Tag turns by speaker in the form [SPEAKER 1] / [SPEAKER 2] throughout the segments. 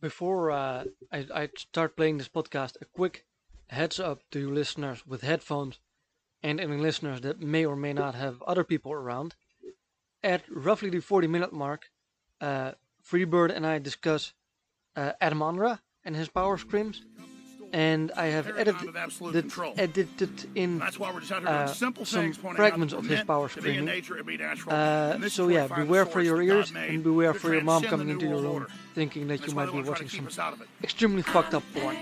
[SPEAKER 1] before uh, I, I start playing this podcast, a quick heads up to listeners with headphones and any listeners that may or may not have other people around. At roughly the 40 minute mark, uh, Freebird and I discuss uh, Adamandra and his power screams. And I have edited, the, edited in uh, some fragments of his power screaming. Uh, so yeah, beware for your ears and beware for your mom coming into your room thinking that you might be watching some extremely fucked up porn.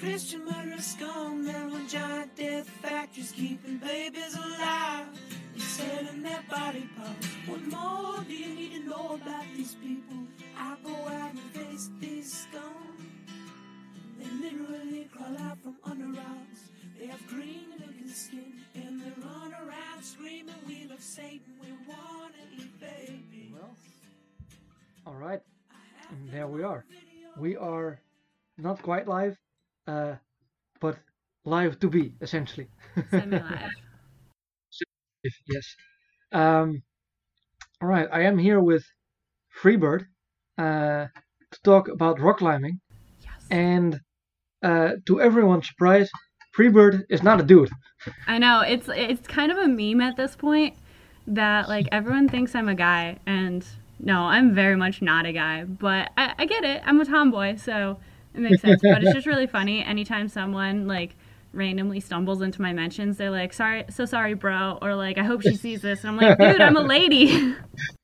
[SPEAKER 1] Christian murderers scum, they're giant death factories keeping babies alive. You're selling their body parts. What more do you need to know about these people? I go out and face these scum. They literally crawl out from under rocks. They have green looking skin and they run around screaming, We love Satan, we want to eat baby. Well, all right, and there we are. We are not quite live, uh, but live to be essentially.
[SPEAKER 2] Semi-live.
[SPEAKER 1] yes. Um, all right, I am here with Freebird uh, to talk about rock climbing,
[SPEAKER 2] Yes.
[SPEAKER 1] and uh, to everyone's surprise, Freebird is not a dude.
[SPEAKER 2] I know it's it's kind of a meme at this point that like everyone thinks I'm a guy, and no, I'm very much not a guy. But I, I get it. I'm a tomboy, so it makes sense. but it's just really funny anytime someone like randomly stumbles into my mentions. They're like, "Sorry, so sorry, bro," or like, "I hope she sees this." And I'm like, "Dude, I'm a lady."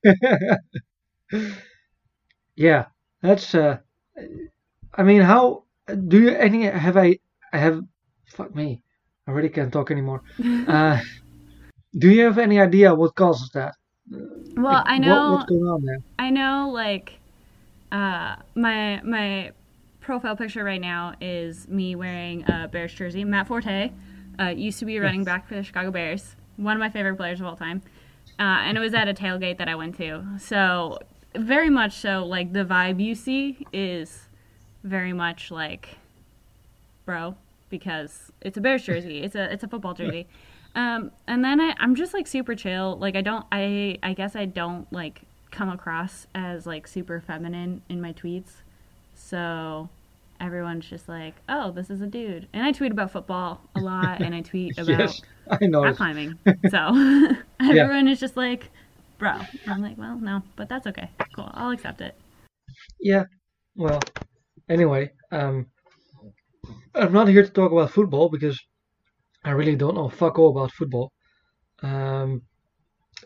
[SPEAKER 1] yeah, that's. Uh, I mean, how do you any have I? I have. Fuck me, I really can't talk anymore. uh, do you have any idea what causes that?
[SPEAKER 2] well, I
[SPEAKER 1] What,
[SPEAKER 2] know.
[SPEAKER 1] what's going on there?
[SPEAKER 2] I know like uh my my profile picture right now is me wearing a Bears jersey. Matt Forte uh, used to be a running back for the Chicago Bears, one of my favorite players of all time. Uh, and it was at a tailgate that I went to. So very much so like the vibe you see is very much like bro because it's a Bears jersey. It's a it's a football jersey. Um, and then I, I'm just like super chill. Like I don't I I guess I don't like come across as like super feminine in my tweets. So everyone's just like, oh, this is a dude. And I tweet about football a lot, and I tweet about
[SPEAKER 1] yes, I know.
[SPEAKER 2] climbing. So everyone is just like, bro. And I'm like, well, no, but that's okay. Cool, I'll accept it.
[SPEAKER 1] Yeah. Well, anyway, um, I'm not here to talk about football because I really don't know fuck all about football. Um,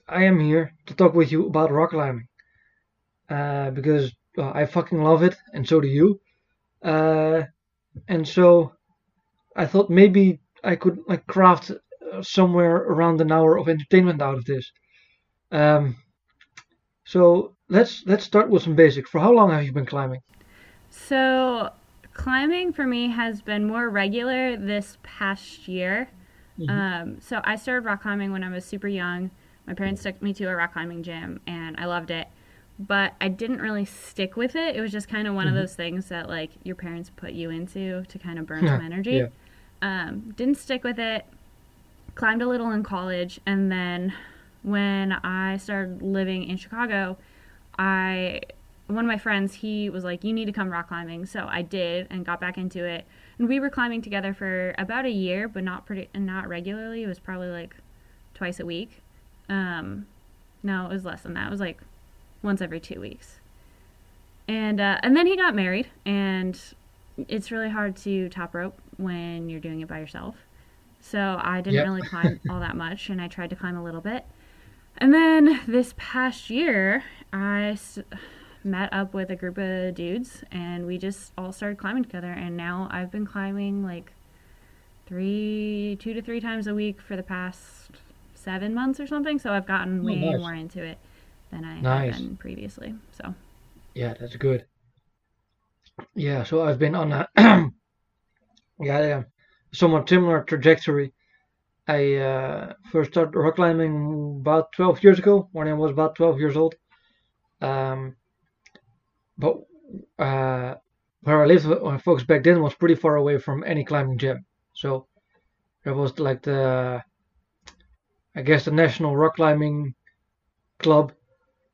[SPEAKER 1] I am here to talk with you about rock climbing uh, because uh, I fucking love it, and so do you. Uh, and so I thought maybe I could like craft uh, somewhere around an hour of entertainment out of this. Um, so let's let's start with some basics. For how long have you been climbing?
[SPEAKER 2] So climbing for me has been more regular this past year. Um, so I started rock climbing when I was super young. My parents took me to a rock climbing gym, and I loved it. But I didn't really stick with it. It was just kind of one of those things that like your parents put you into to kind of burn some energy.
[SPEAKER 1] yeah.
[SPEAKER 2] Um, didn't stick with it. Climbed a little in college, and then when I started living in Chicago, I one of my friends he was like you need to come rock climbing so i did and got back into it and we were climbing together for about a year but not pretty not regularly it was probably like twice a week um no it was less than that it was like once every two weeks and uh, and then he got married and it's really hard to top rope when you're doing it by yourself so i didn't
[SPEAKER 1] Yep.
[SPEAKER 2] really climb all that much and i tried to climb a little bit and then this past year i s- met up with a group of dudes and we just all started climbing together and now I've been climbing like three two to three times a week for the past seven months or something. So I've gotten
[SPEAKER 1] Oh,
[SPEAKER 2] way
[SPEAKER 1] nice.
[SPEAKER 2] more into it than I
[SPEAKER 1] Nice.
[SPEAKER 2] had been previously. So
[SPEAKER 1] Yeah, that's good. Yeah, so I've been on a yeah, yeah, somewhat similar trajectory. I uh, first started rock climbing about 12 years ago when I was about 12 years old. Um, but uh, where I lived with my folks back then was pretty far away from any climbing gym. So there was like the I guess the National Rock Climbing Club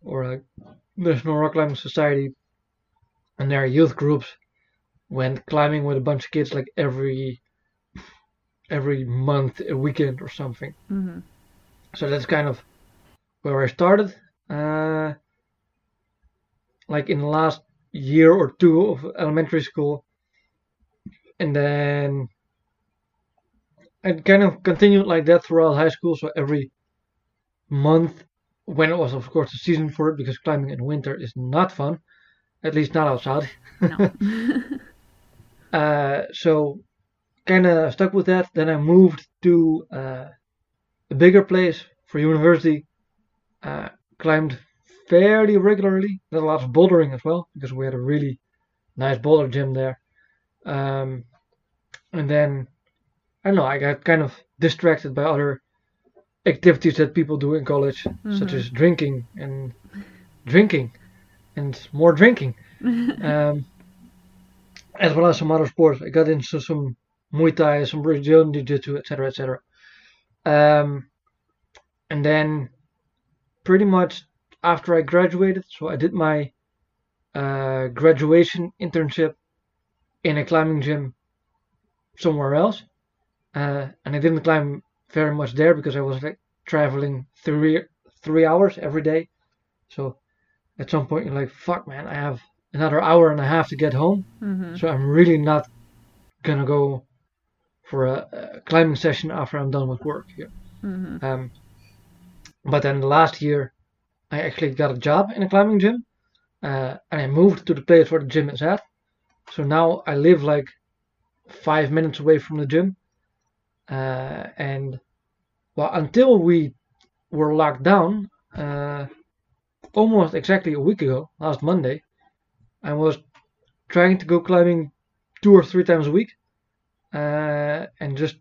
[SPEAKER 1] or a National Rock Climbing Society and their youth groups went climbing with a bunch of kids like every every month, a weekend or something.
[SPEAKER 2] hmm
[SPEAKER 1] So that's kind of where I started. Uh, like in the last year or two of elementary school, and then I kind of continued like that throughout high school. So every month, when it was of course the season for it, because climbing in winter is not fun, at least not outside.
[SPEAKER 2] No.
[SPEAKER 1] Uh, so kind of stuck with that. Then I moved to uh, a bigger place for university. Uh, climbed fairly regularly. Did a lot of bouldering as well because we had a really nice boulder gym there. Um, and then I don't know. I got kind of distracted by other activities that people do in college, such
[SPEAKER 2] Mhm.
[SPEAKER 1] as drinking and drinking and more drinking um, as well as some other sports. I got into some Muay Thai, some Brazilian Jiu-Jitsu, etc., etc. Um, and then pretty much after I graduated, so I did my uh, graduation internship in a climbing gym somewhere else, uh, and I didn't climb very much there because I was like traveling three three hours every day. So at some point you're like, fuck, man, I have another hour and a half to get home.
[SPEAKER 2] hmm
[SPEAKER 1] So I'm really not gonna go for a, a climbing session after I'm done with work here.
[SPEAKER 2] hmm
[SPEAKER 1] Um, but then the last year, I actually got a job in a climbing gym, uh, and I moved to the place where the gym is at. So now I live like five minutes away from the gym, uh, and well, until we were locked down, uh, almost exactly a week ago, last Monday, I was trying to go climbing two or three times a week, uh, and just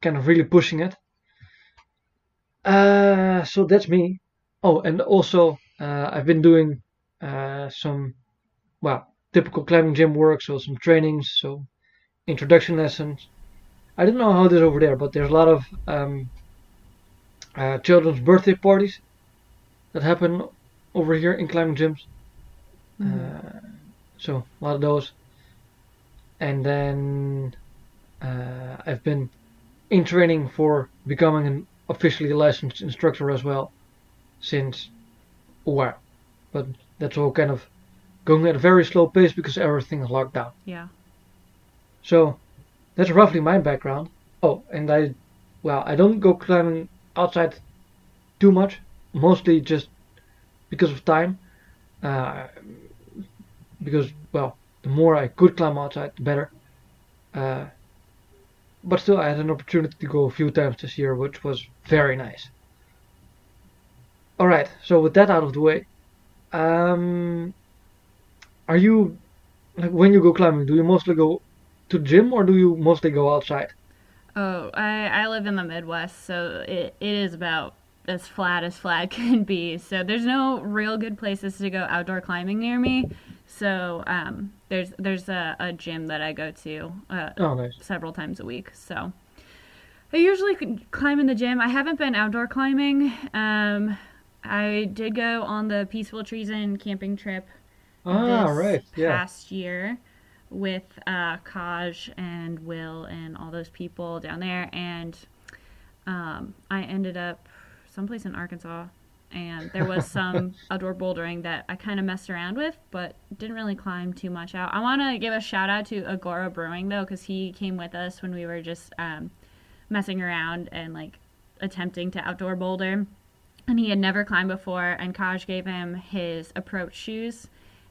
[SPEAKER 1] kind of really pushing it. Uh, so that's me. Oh, and also uh, I've been doing uh, some, well, typical climbing gym work, so some trainings, so introduction lessons. I don't know how it is over there, but there's a lot of um, uh, children's birthday parties that happen over here in climbing gyms. Uh, so a lot of those. And then uh, I've been in training for becoming an officially licensed instructor as well since a while. But that's all kind of going at a very slow pace because everything is locked down.
[SPEAKER 2] Yeah.
[SPEAKER 1] So that's roughly my background. Oh, and I, well, I don't go climbing outside too much, mostly just because of time. Uh, because, well, the more I could climb outside, the better. Uh, but still, I had an opportunity to go a few times this year, which was very nice. Alright, so with that out of the way, um, are you, like, when you go climbing, do you mostly go to the gym or do you mostly go outside?
[SPEAKER 2] Oh, I, I live in the Midwest, so it, it is about as flat as flat can be. So there's no real good places to go outdoor climbing near me. So um, there's there's a, a gym that I go to uh,
[SPEAKER 1] Oh, nice.
[SPEAKER 2] several times a week. So I usually climb in the gym. I haven't been outdoor climbing. Um, I did go on the Peaceful Treason camping trip
[SPEAKER 1] Ah,
[SPEAKER 2] this
[SPEAKER 1] right. Yeah.
[SPEAKER 2] past year with uh, Kaj and Will and all those people down there, and um, I ended up someplace in Arkansas, and there was some outdoor bouldering that I kind of messed around with, but didn't really climb too much out. I want to give a shout out to Agora Brewing though, because he came with us when we were just um, messing around and like attempting to outdoor boulder. And he had never climbed before, and Kaj gave him his approach shoes,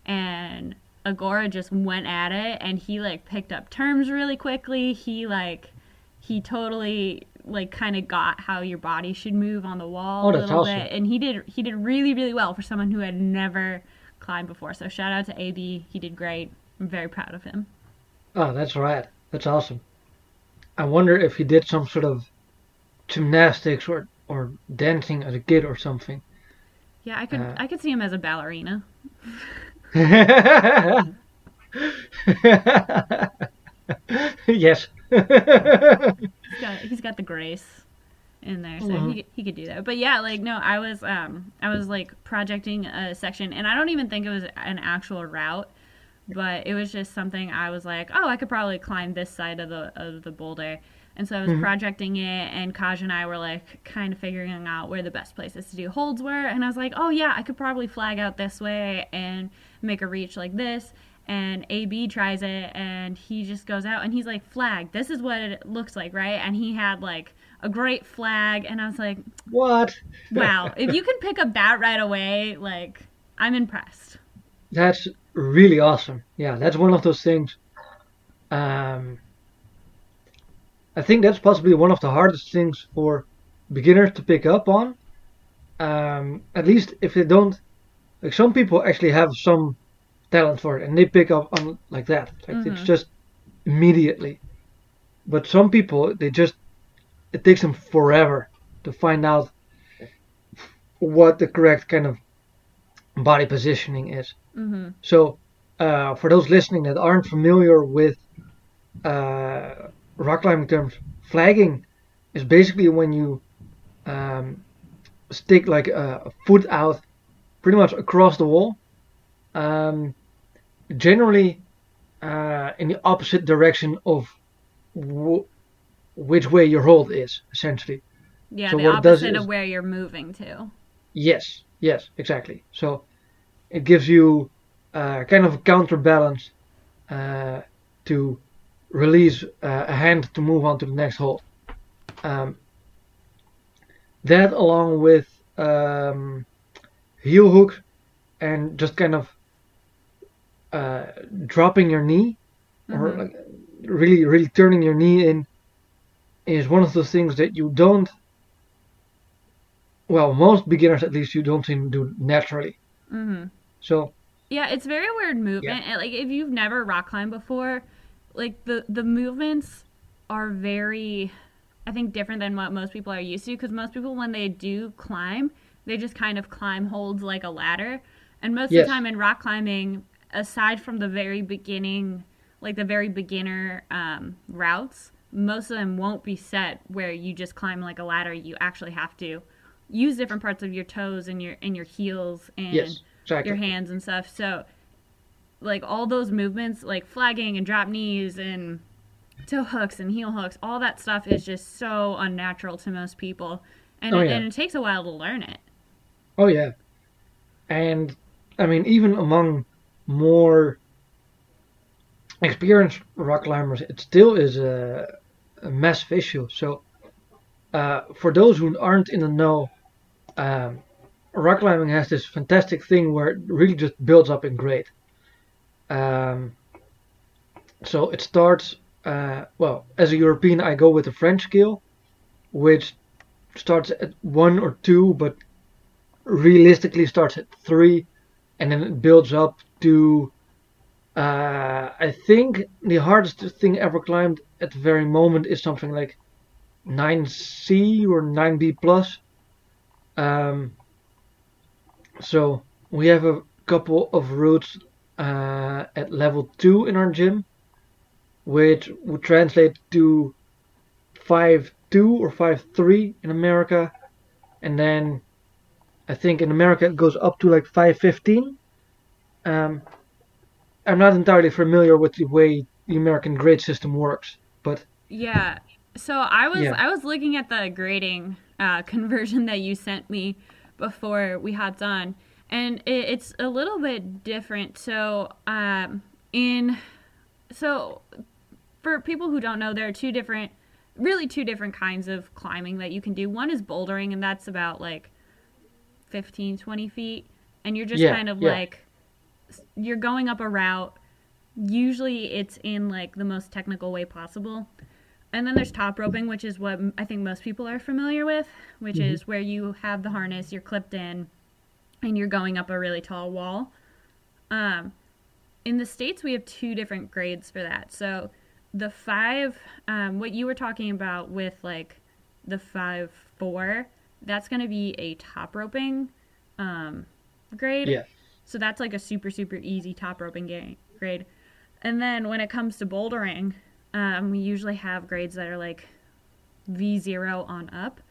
[SPEAKER 2] and Agora just went at it, and he like picked up terms really quickly. He like he totally like kind of got how your body should move on the wall
[SPEAKER 1] Oh,
[SPEAKER 2] a little
[SPEAKER 1] awesome.
[SPEAKER 2] bit, and he did he did really really well for someone who had never climbed before. So shout out to AB, he did great. I'm very proud of him.
[SPEAKER 1] Oh, that's right. That's awesome. I wonder if he did some sort of gymnastics or or dancing as a kid or something.
[SPEAKER 2] Yeah, I could
[SPEAKER 1] Uh,
[SPEAKER 2] I could see him as a ballerina.
[SPEAKER 1] yes.
[SPEAKER 2] He's got, he's got the grace in there, so
[SPEAKER 1] Mhm.
[SPEAKER 2] he, he could do that. But yeah, like no, I was um I was like projecting a section, and I don't even think it was an actual route, but it was just something I was like, oh, I could probably climb this side of the of the boulder. And so I was
[SPEAKER 1] Mhm.
[SPEAKER 2] projecting it, and Kaj and I were like kind of figuring out where the best places to do holds were. And I was like, oh yeah, I could probably flag out this way and make a reach like this. And AB tries it, and he just goes out and he's like, flag, this is what it looks like, right? And he had like a great flag, and I was like,
[SPEAKER 1] What?
[SPEAKER 2] wow, if you can pick up that right away, like, I'm impressed.
[SPEAKER 1] That's really awesome. Yeah, that's one of those things. Um, I think that's possibly one of the hardest things for beginners to pick up on. Um, at least if they don't, like some people actually have some talent for it and they pick up on like that. Like it's
[SPEAKER 2] Mhm.
[SPEAKER 1] just immediately. But some people, they just, it takes them forever to find out what the correct kind of body positioning is.
[SPEAKER 2] hmm
[SPEAKER 1] So, uh, for those listening that aren't familiar with uh, rock climbing terms, flagging is basically when you um, stick like a, a foot out pretty much across the wall, um, generally uh, in the opposite direction of w- which way your hold is, essentially.
[SPEAKER 2] Yeah,
[SPEAKER 1] So
[SPEAKER 2] the
[SPEAKER 1] what it does
[SPEAKER 2] opposite
[SPEAKER 1] is-
[SPEAKER 2] of where you're moving to.
[SPEAKER 1] Yes, yes, exactly. So it gives you uh, kind of a counterbalance uh, to release uh, a hand to move on to the next hold. Um, that, along with um, heel hook and just kind of uh, dropping your knee or
[SPEAKER 2] Mhm.
[SPEAKER 1] like really, really turning your knee in, is one of the things that you don't well, most beginners at least you don't seem to do naturally.
[SPEAKER 2] hmm
[SPEAKER 1] So
[SPEAKER 2] Yeah, it's very weird movement. And like if you've never rock climbed before, like the the movements are very I think different than what most people are used to because most people when they do climb, they just kind of climb holds like a ladder. And most of the time in rock climbing, aside from the very beginning, like the very beginner um, routes, most of them won't be set where you just climb like a ladder. You actually have to use different parts of your toes and your and your heels and
[SPEAKER 1] yes, exactly.
[SPEAKER 2] your hands and stuff. So, like all those movements, like flagging and drop knees and toe hooks and heel hooks, all that stuff is just so unnatural to most people, and
[SPEAKER 1] Oh,
[SPEAKER 2] it,
[SPEAKER 1] yeah.
[SPEAKER 2] and it takes a while to learn it.
[SPEAKER 1] Oh yeah, and I mean even among more experienced rock climbers, it still is a, a massive issue. So uh, for those who aren't in the know, um, rock climbing has this fantastic thing where it really just builds up in grade. Um, so it starts. Uh, well, as a European, I go with the French scale, which starts at one or two, but realistically starts at three, and then it builds up to. Uh, I think the hardest thing ever climbed at the very moment is something like 9C or 9B plus. Um, so we have a couple of routes uh, at level two in our gym, which would translate to five two or five three in America, and then I think in America it goes up to like 515. Um, I'm not entirely familiar with the way the American grade system works, but
[SPEAKER 2] Yeah. So I was
[SPEAKER 1] Yeah.
[SPEAKER 2] I was looking at the grading uh, conversion that you sent me before we hopped on, and it, it's a little bit different. So um, in so for people who don't know, there are two different, really two different kinds of climbing that you can do. One is bouldering, and that's about like 15, 20 feet, and you're just
[SPEAKER 1] Yeah,
[SPEAKER 2] kind of
[SPEAKER 1] yeah.
[SPEAKER 2] like you're going up a route. Usually, it's in like the most technical way possible. And then there's top roping, which is what I think most people are familiar with, which
[SPEAKER 1] Mhm.
[SPEAKER 2] is where you have the harness, you're clipped in, and you're going up a really tall wall. Um, in the states, we have two different grades for that. So the five, um, what you were talking about with like the five four, that's going to be a top roping um, grade.
[SPEAKER 1] Yeah.
[SPEAKER 2] So that's like a super super easy top roping ga- grade. And then when it comes to bouldering, um, we usually have grades that are like V0 on up.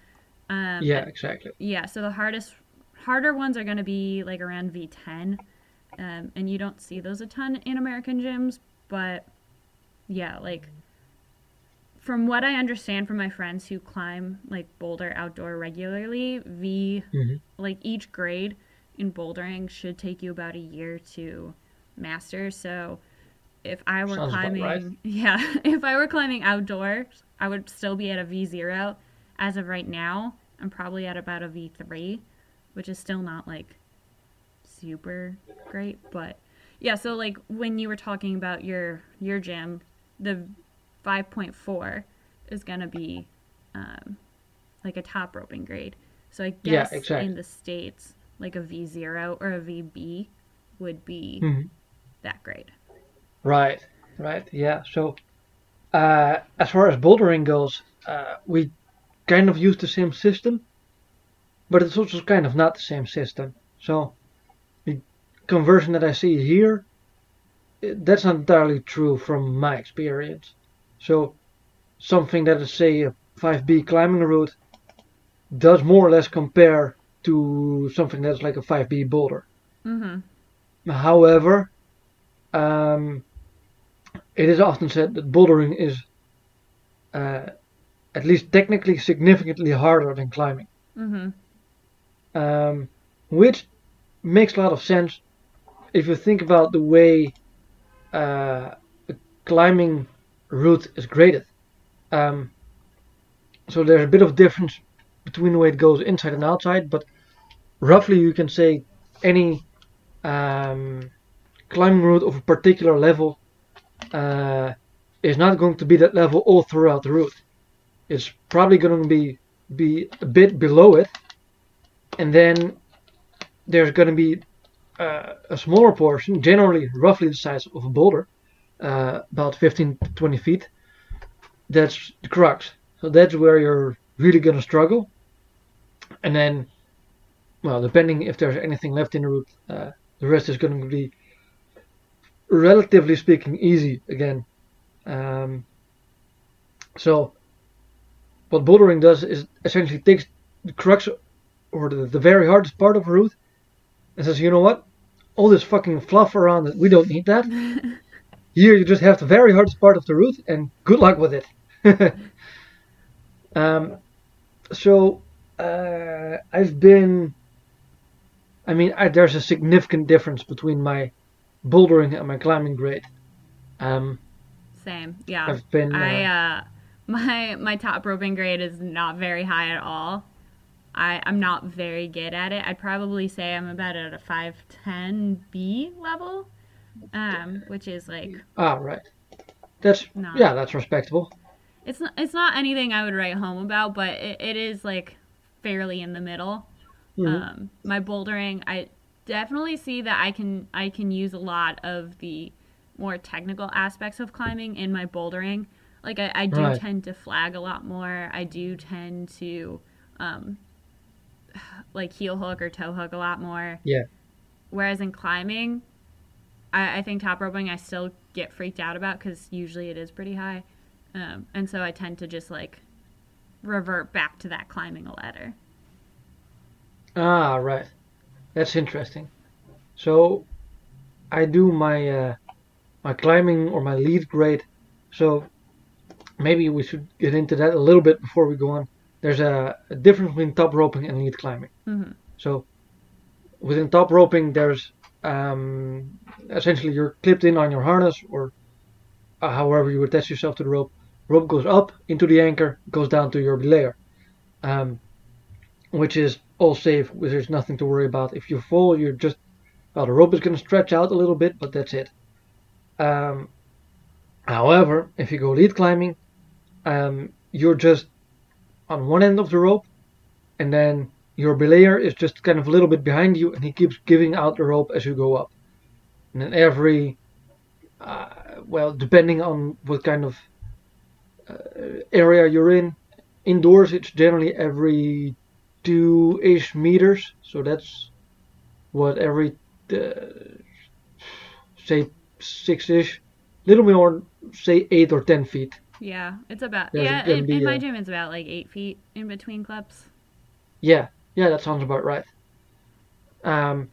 [SPEAKER 2] Um,
[SPEAKER 1] yeah, exactly.
[SPEAKER 2] Yeah, so the hardest, harder ones are going to be like around V10. Um, and you don't see those a ton in American gyms, but yeah, like from what I understand from my friends who climb like boulder outdoor regularly, V,
[SPEAKER 1] Mhm.
[SPEAKER 2] like each grade in bouldering should take you about a year to master. So if I were
[SPEAKER 1] Sounds
[SPEAKER 2] climbing,
[SPEAKER 1] right.
[SPEAKER 2] yeah, if I were climbing outdoors, I would still be at a V0. As of right now, I'm probably at about a V3, which is still not like super great, but yeah, so like when you were talking about your your gym, the 5.4 is going to be um, like a top roping grade. So I
[SPEAKER 1] Yeah,
[SPEAKER 2] guess
[SPEAKER 1] exactly.
[SPEAKER 2] in the states like a V0 or a VB would be
[SPEAKER 1] Mhm.
[SPEAKER 2] that grade.
[SPEAKER 1] Right, right, yeah. So, uh, as far as bouldering goes, uh, we kind of use the same system, but it's also kind of not the same system. So, the conversion that I see here, that's not entirely true from my experience. So, something that is, say, a 5B climbing route does more or less compare to something that's like a 5B boulder.
[SPEAKER 2] Mhm.
[SPEAKER 1] However, um, it is often said that bouldering is uh, at least technically significantly harder than climbing,
[SPEAKER 2] Mhm.
[SPEAKER 1] um, which makes a lot of sense if you think about the way uh, climbing route is graded. Um, so there's a bit of difference between the way it goes inside and outside, but roughly you can say any um, climbing route of a particular level uh, is not going to be that level all throughout the route. It's probably going to be be a bit below it, and then there's going to be uh, a smaller portion, generally roughly the size of a boulder, uh, about 15 to 20 feet. That's the crux. So that's where you're really going to struggle, and then, well, depending if there's anything left in the route, uh, the rest is going to be relatively speaking easy again. Um, so what bouldering does is essentially takes the crux or the, the very hardest part of a route and says, you know what? All this fucking fluff around it, we don't need that. Here you just have the very hardest part of the route and good luck with it. um, so uh, I've been I mean, I, there's a significant difference between my bouldering and my climbing grade. Um,
[SPEAKER 2] Same. Yeah.
[SPEAKER 1] I've been. Uh,
[SPEAKER 2] I uh my my top roping grade is not very high at all. I I'm not very good at it. I'd probably say I'm about at a 510 B level. Um which is like
[SPEAKER 1] ah, right. That's
[SPEAKER 2] No.
[SPEAKER 1] yeah, that's respectable.
[SPEAKER 2] it's not it's not anything I would write home about, but it, it is like fairly in the middle.
[SPEAKER 1] Mhm.
[SPEAKER 2] Um my bouldering I definitely see that I can I can use a lot of the more technical aspects of climbing in my bouldering. Like I, I do
[SPEAKER 1] Right.
[SPEAKER 2] tend to flag a lot more. I do tend to um like heel hook or toe hook a lot more.
[SPEAKER 1] Yeah.
[SPEAKER 2] Whereas in climbing, I, I think top roping I still get freaked out about because usually it is pretty high, um, and so I tend to just like revert back to that climbing a ladder.
[SPEAKER 1] Ah, right. That's interesting. So, I do my uh, my climbing or my lead grade. So, maybe we should get into that a little bit before we go on. There's a, a difference between top roping and lead climbing.
[SPEAKER 2] hmm
[SPEAKER 1] So, within top roping, there's um, essentially you're clipped in on your harness or uh, however you attach yourself to the rope. Rope goes up into the anchor, goes down to your belayer, um, which is all safe. There's nothing to worry about. If you fall, you're just well, the rope is going to stretch out a little bit, but that's it. Um, however, if you go lead climbing, um, you're just on one end of the rope, and then your belayer is just kind of a little bit behind you, and he keeps giving out the rope as you go up. And then every, uh, well, depending on what kind of uh, area you're in, indoors it's generally every two-ish meters. So that's what every, uh, say, six-ish, little more, say eight or ten feet.
[SPEAKER 2] Yeah, it's about
[SPEAKER 1] There's
[SPEAKER 2] yeah. In, in my gym, it's about like eight feet in between clips.
[SPEAKER 1] Yeah, yeah, that sounds about right. Um,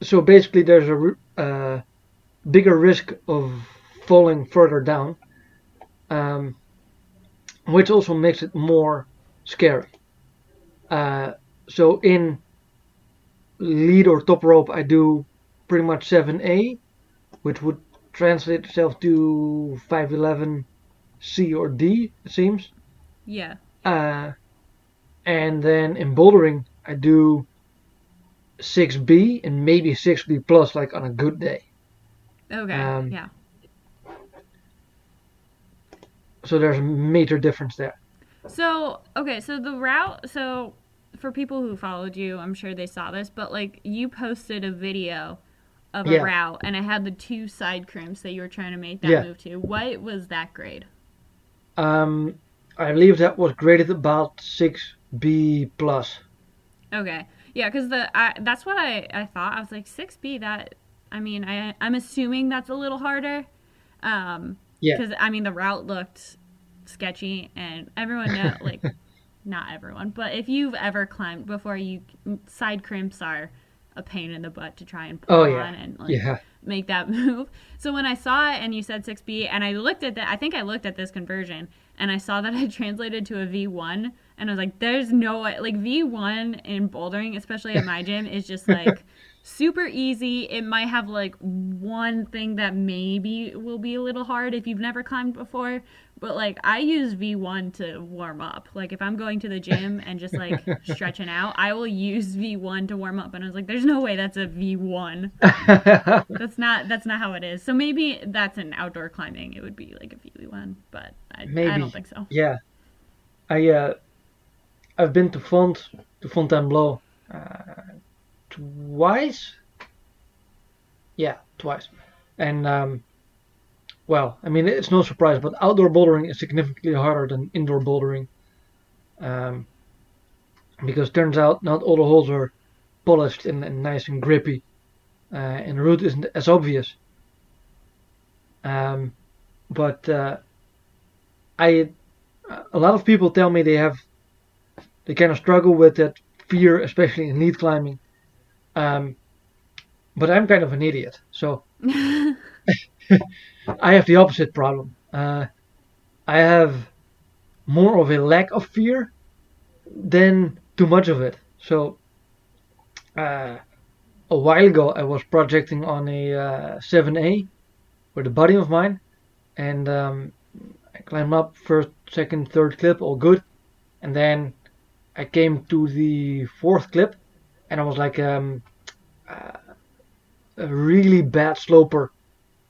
[SPEAKER 1] so basically, there's a uh, bigger risk of falling further down, um, which also makes it more scary. Uh, so in lead or top rope, I do pretty much 7A, which would translate itself to 511 C or D, it seems.
[SPEAKER 2] Yeah.
[SPEAKER 1] Uh, and then in bouldering, I do 6B and maybe 6B plus, like on a good day.
[SPEAKER 2] Okay.
[SPEAKER 1] Um,
[SPEAKER 2] yeah.
[SPEAKER 1] So there's a major difference there.
[SPEAKER 2] So okay, so the route. So for people who followed you, I'm sure they saw this, but like you posted a video of a
[SPEAKER 1] Yeah.
[SPEAKER 2] route, and it had the two side crimps that you were trying to make that
[SPEAKER 1] Yeah.
[SPEAKER 2] move to. What was that grade?
[SPEAKER 1] Um, I believe that was graded about 6B plus.
[SPEAKER 2] Okay. Yeah, because the I, that's what I, I thought. I was like six B. That I mean, I I'm assuming that's a little harder. Um,
[SPEAKER 1] Yeah.
[SPEAKER 2] Because I mean, the route looked sketchy, and everyone know like, not everyone, but if you've ever climbed before, you side crimps are a pain in the butt to try and pull
[SPEAKER 1] Oh, yeah.
[SPEAKER 2] on and like
[SPEAKER 1] Yeah.
[SPEAKER 2] make that move. So when I saw it and you said 6B and I looked at that, I think I looked at this conversion and I saw that I translated to a V1 and I was like, there's no way. Like V1 in bouldering, especially at my gym, is just like super easy. It might have like one thing that maybe will be a little hard if you've never climbed before. But like I use V1 to warm up. Like if I'm going to the gym and just like stretching out, I will use V1 to warm up. And I was like, there's no way that's a V1 that's not that's not how it is. So maybe that's an outdoor climbing. It would be like a V1, but I, I don't think so.
[SPEAKER 1] yeah. I uh, I've been to Font to Fontainebleau uh, twice. Yeah, twice. And um, well, I mean it's no surprise, but outdoor bouldering is significantly harder than indoor bouldering. Um, because turns out not all the holes are polished and, and nice and grippy, uh, and the route isn't as obvious. Um, but uh, I a lot of people tell me they have they kind of struggle with that fear, especially in lead climbing. Um, but I'm kind of an idiot, so I have the opposite problem. Uh, I have more of a lack of fear than too much of it. So uh, a while ago, I was projecting on a uh, 7A with a buddy of mine, and um, I climbed up first, second, third clip, all good, and then I came to the fourth clip, and I was like um, uh, a really bad sloper,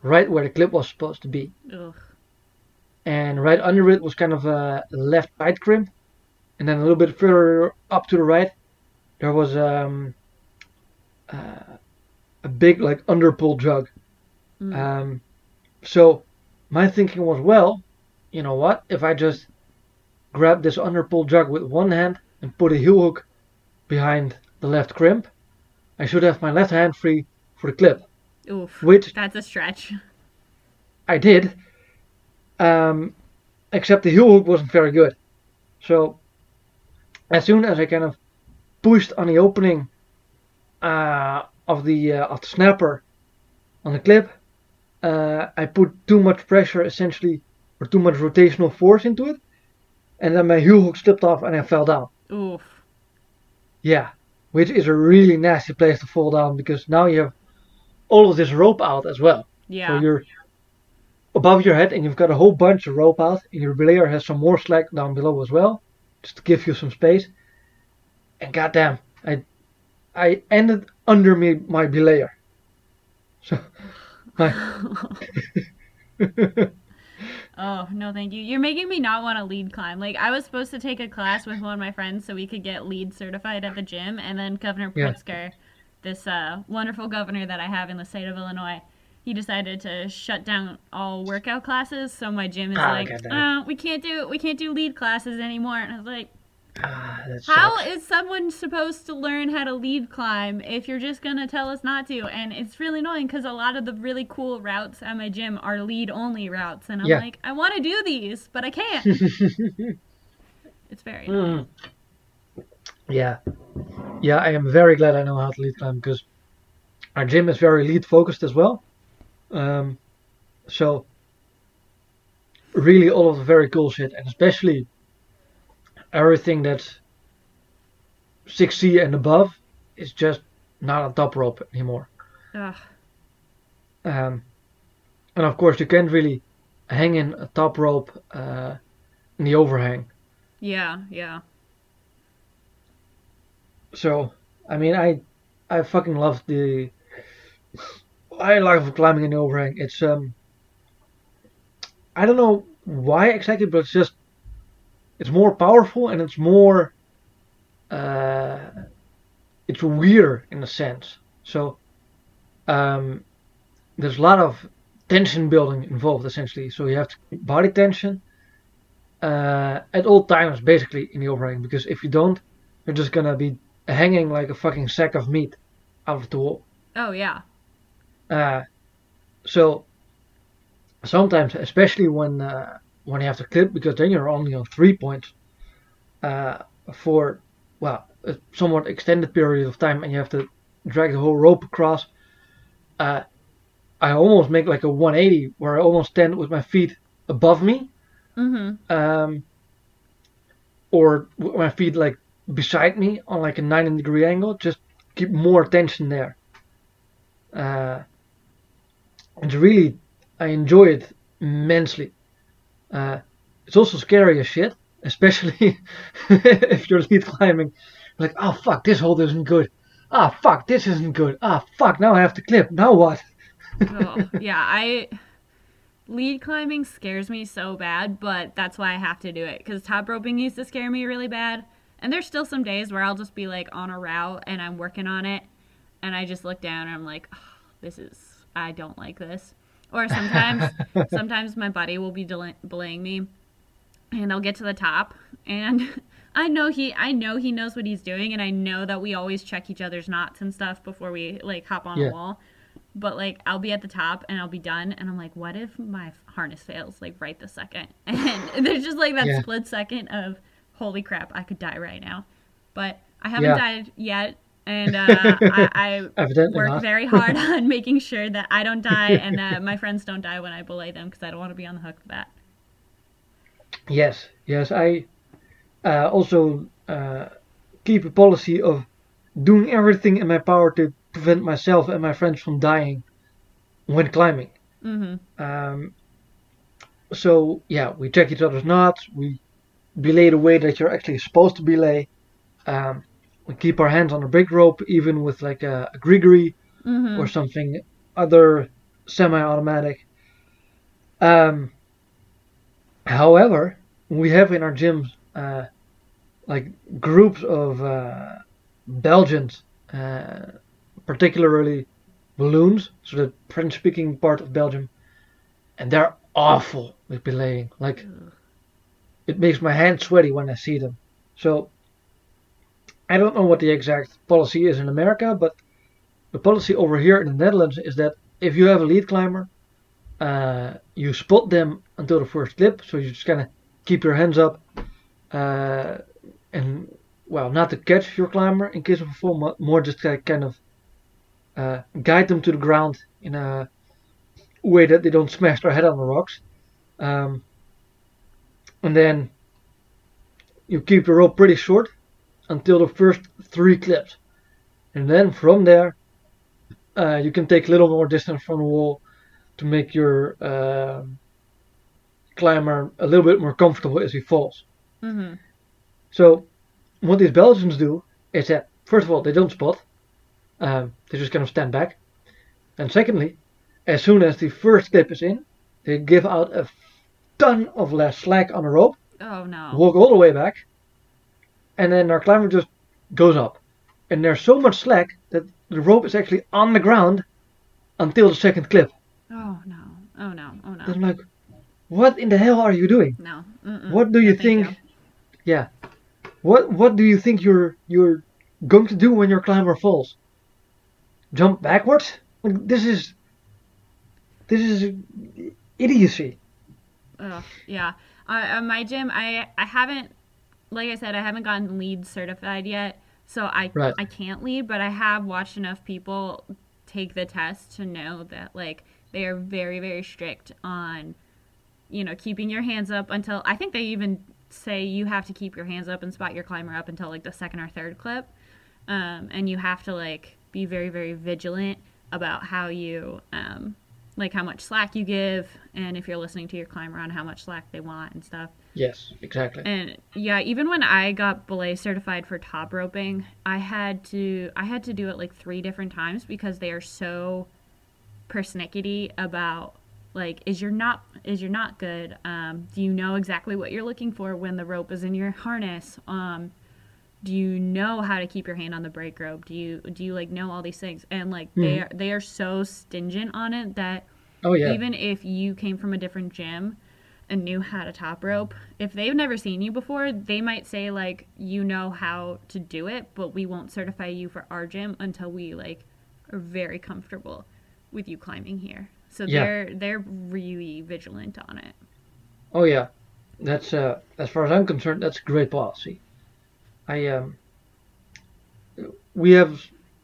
[SPEAKER 1] right where the clip was supposed to be,
[SPEAKER 2] Ugh.
[SPEAKER 1] and right under it was kind of a left right crimp, and then a little bit further up to the right, there was um, uh, a big like underpull jug.
[SPEAKER 2] Mm.
[SPEAKER 1] Um, so my thinking was, well, you know what? If I just grab this underpull jug with one hand and put a heel hook behind the left crimp, I should have my left hand free for the clip,
[SPEAKER 2] Oof.
[SPEAKER 1] which
[SPEAKER 2] That's a stretch.
[SPEAKER 1] I did. Um, except the heel hook wasn't very good. So as soon as I kind of pushed on the opening uh, of the uh, of the snapper on the clip, uh, I put too much pressure, essentially, or too much rotational force into it, and then my heel hook slipped off and I fell down.
[SPEAKER 2] Oof.
[SPEAKER 1] Yeah, which is a really nasty place to fall down because now you have all of this rope out as well.
[SPEAKER 2] Yeah.
[SPEAKER 1] So you're above your head and you've got a whole bunch of rope out, and your belayer has some more slack down below as well, just to give you some space. And goddamn, I I ended under me my belayer. So my
[SPEAKER 2] Oh no, thank you. You're making me not want to lead climb. Like I was supposed to take a class with one of my friends so we could get lead certified at the gym, and then Governor
[SPEAKER 1] Yeah.
[SPEAKER 2] Pritzker, this uh, wonderful governor that I have in the state of Illinois, he decided to shut down all workout classes. So my gym is
[SPEAKER 1] Ah,
[SPEAKER 2] like, uh, we can't do we can't do lead classes anymore. And I was like,
[SPEAKER 1] ah, that
[SPEAKER 2] how
[SPEAKER 1] sucks.
[SPEAKER 2] is someone supposed to learn how to lead climb if you're just gonna tell us not to? And it's really annoying because a lot of the really cool routes at my gym are lead only routes, and I'm
[SPEAKER 1] Yeah.
[SPEAKER 2] like, I want to do these, but I can't. it's very
[SPEAKER 1] Mm. Yeah, yeah. I am very glad I know how to lead climb because our gym is very lead focused as well. Um, so really all of the very cool shit, and especially everything that's 6C and above is just not a top rope anymore.
[SPEAKER 2] Ugh.
[SPEAKER 1] Um, and of course, you can't really hang in a top rope uh, in the overhang.
[SPEAKER 2] Yeah, yeah.
[SPEAKER 1] So, I mean, I I fucking love the. I love climbing in the overhang. It's um. I don't know why exactly, but it's just. It's more powerful and it's more. Uh, it's weirder in a sense. So. Um, there's a lot of tension building involved essentially. So you have to keep body tension uh, at all times basically in the overhang because if you don't, you're just gonna be hanging like a fucking sack of meat out of the wall.
[SPEAKER 2] Oh yeah.
[SPEAKER 1] Uh, so sometimes, especially when uh, when you have to clip, because then you're only on three points uh, for well a somewhat extended period of time, and you have to drag the whole rope across. Uh, I almost make like a 180 where I almost stand with my feet above me,
[SPEAKER 2] Mm-hmm.
[SPEAKER 1] um, or with my feet like beside me on like a 90 degree angle. Just keep more tension there. Uh, it's really, I enjoy it immensely. Uh, it's also scary as shit, especially if you're lead climbing. Like, oh fuck, this hold isn't good. Ah fuck, this isn't good. Ah fuck, now I have to clip. Now what?
[SPEAKER 2] oh, yeah, I lead climbing scares me so bad, but that's why I have to do it because top roping used to scare me really bad. And there's still some days where I'll just be like on a route and I'm working on it, and I just look down and I'm like, oh, this is I don't like this. Or sometimes, sometimes my buddy will be del- belaying me, and I'll get to the top and. I know he I know he knows what he's doing and I know that we always check each other's knots and stuff before we like hop on
[SPEAKER 1] Yeah.
[SPEAKER 2] a wall but like I'll be at the top and I'll be done and I'm like, what if my harness fails like right the second? And there's just like that
[SPEAKER 1] Yeah.
[SPEAKER 2] split second of holy crap, I could die right now. But I haven't
[SPEAKER 1] Yeah.
[SPEAKER 2] died yet, and uh, I, I work
[SPEAKER 1] not.
[SPEAKER 2] very hard on making sure that I don't die and that my friends don't die when I belay them because I don't want to be on the hook for that.
[SPEAKER 1] Yes, yes. I uh, also uh, keep a policy of doing everything in my power to prevent myself and my friends from dying when climbing.
[SPEAKER 2] Mm-hmm.
[SPEAKER 1] Um, so yeah, we check each other's knots. We belay the way that you're actually supposed to belay. Um, we keep our hands on a big rope, even with like a, a GriGri
[SPEAKER 2] Mm-hmm.
[SPEAKER 1] or something other semi-automatic. Um, however, we have in our gyms uh, like groups of uh, Belgians, uh, particularly Walloons, so the French-speaking part of Belgium, and they're awful with belaying. Like, it makes my hands sweaty when I see them. So, I don't know what the exact policy is in America, but the policy over here in the Netherlands is that if you have a lead climber, uh, you spot them until the first clip. So you just kind of keep your hands up, uh, and well, not to catch your climber in case of a fall, mo- more just to kind of uh, guide them to the ground in a way that they don't smash their head on the rocks. Um, and then you keep the rope pretty short until the first three clips. And then from there, uh, you can take a little more distance from the wall to make your um climber a little bit more comfortable as he falls.
[SPEAKER 2] Mm-hmm.
[SPEAKER 1] So, what these Belgians do is that, first of all, they don't spot, um, they just kind of stand back. And secondly, as soon as the first clip is in, they give out a ton of less slack on the rope,
[SPEAKER 2] Oh no.
[SPEAKER 1] walk all the way back, and then our climber just goes up. And there's so much slack that the rope is actually on the ground until the second clip.
[SPEAKER 2] Oh no. Oh no. Oh no.
[SPEAKER 1] I'm like, what in the hell are you doing?
[SPEAKER 2] No. Mm-mm.
[SPEAKER 1] What do you
[SPEAKER 2] No,
[SPEAKER 1] think? Yeah. What What do you think you're you're going to do when your climber falls? Jump backwards? Like this is this is idiocy.
[SPEAKER 2] Ugh, yeah. Uh, my gym, I I haven't like I said, I haven't gotten lead certified yet, so I
[SPEAKER 1] Right.
[SPEAKER 2] I can't lead, but I have watched enough people take the test to know that like they are very very strict on you know keeping your hands up until I think they even say you have to keep your hands up and spot your climber up until like the second or third clip, um, and you have to like be very very vigilant about how you um, like how much slack you give and if you're listening to your climber on how much slack they want and stuff.
[SPEAKER 1] Yes, exactly.
[SPEAKER 2] And yeah, even when I got belay certified for top roping, I had to I had to do it like three different times because they are so persnickety about like is your not is your not good um, do you know exactly what you're looking for when the rope is in your harness um, do you know how to keep your hand on the brake rope do you do you like know all these things and like they
[SPEAKER 1] Mhm.
[SPEAKER 2] are they are so stingent on it that
[SPEAKER 1] oh yeah.
[SPEAKER 2] even if you came from a different gym and knew how to top rope, if they've never seen you before, they might say like you know how to do it, but we won't certify you for our gym until we like are very comfortable with you climbing here. So
[SPEAKER 1] Yeah.
[SPEAKER 2] they're they're really vigilant on it.
[SPEAKER 1] Oh yeah, that's uh, as far as I'm concerned, that's great policy. I um, we have,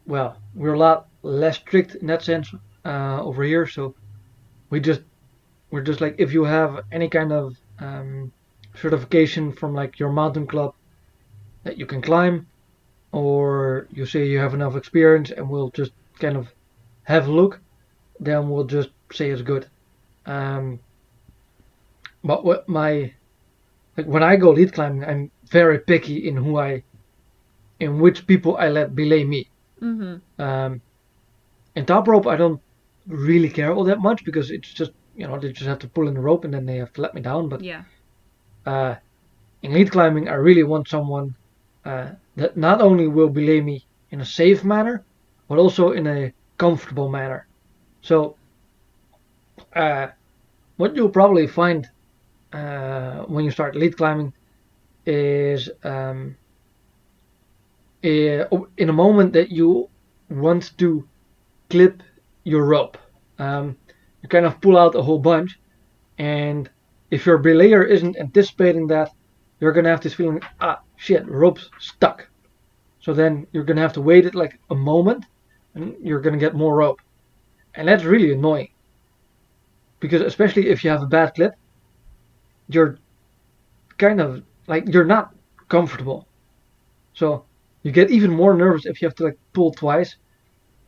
[SPEAKER 1] well, we're a lot less strict in that sense uh, over here. So we just we're just like if you have any kind of um, certification from like your mountain club that you can climb, or you say you have enough experience, and we'll just kind of have a look, then we'll just say it's good. Um, but what my like when I go lead climbing, I'm very picky in who I, in which people I let belay me.
[SPEAKER 2] Mm-hmm.
[SPEAKER 1] Um, in top rope, I don't really care all that much because it's just you know they just have to pull in the rope and then they have to let me down. But
[SPEAKER 2] Yeah.
[SPEAKER 1] uh, in lead climbing, I really want someone uh, that not only will belay me in a safe manner, but also in a comfortable manner. So, uh, what you'll probably find uh, when you start lead climbing is um, i- in a moment that you want to clip your rope. Um, you kind of pull out a whole bunch, and if your belayer isn't anticipating that, you're gonna have this feeling, ah, shit, rope's stuck. So then you're gonna have to wait it like a moment, and you're gonna get more rope, and that's really annoying. Because especially if you have a bad clip, you're kind of like you're not comfortable. So you get even more nervous if you have to like pull twice.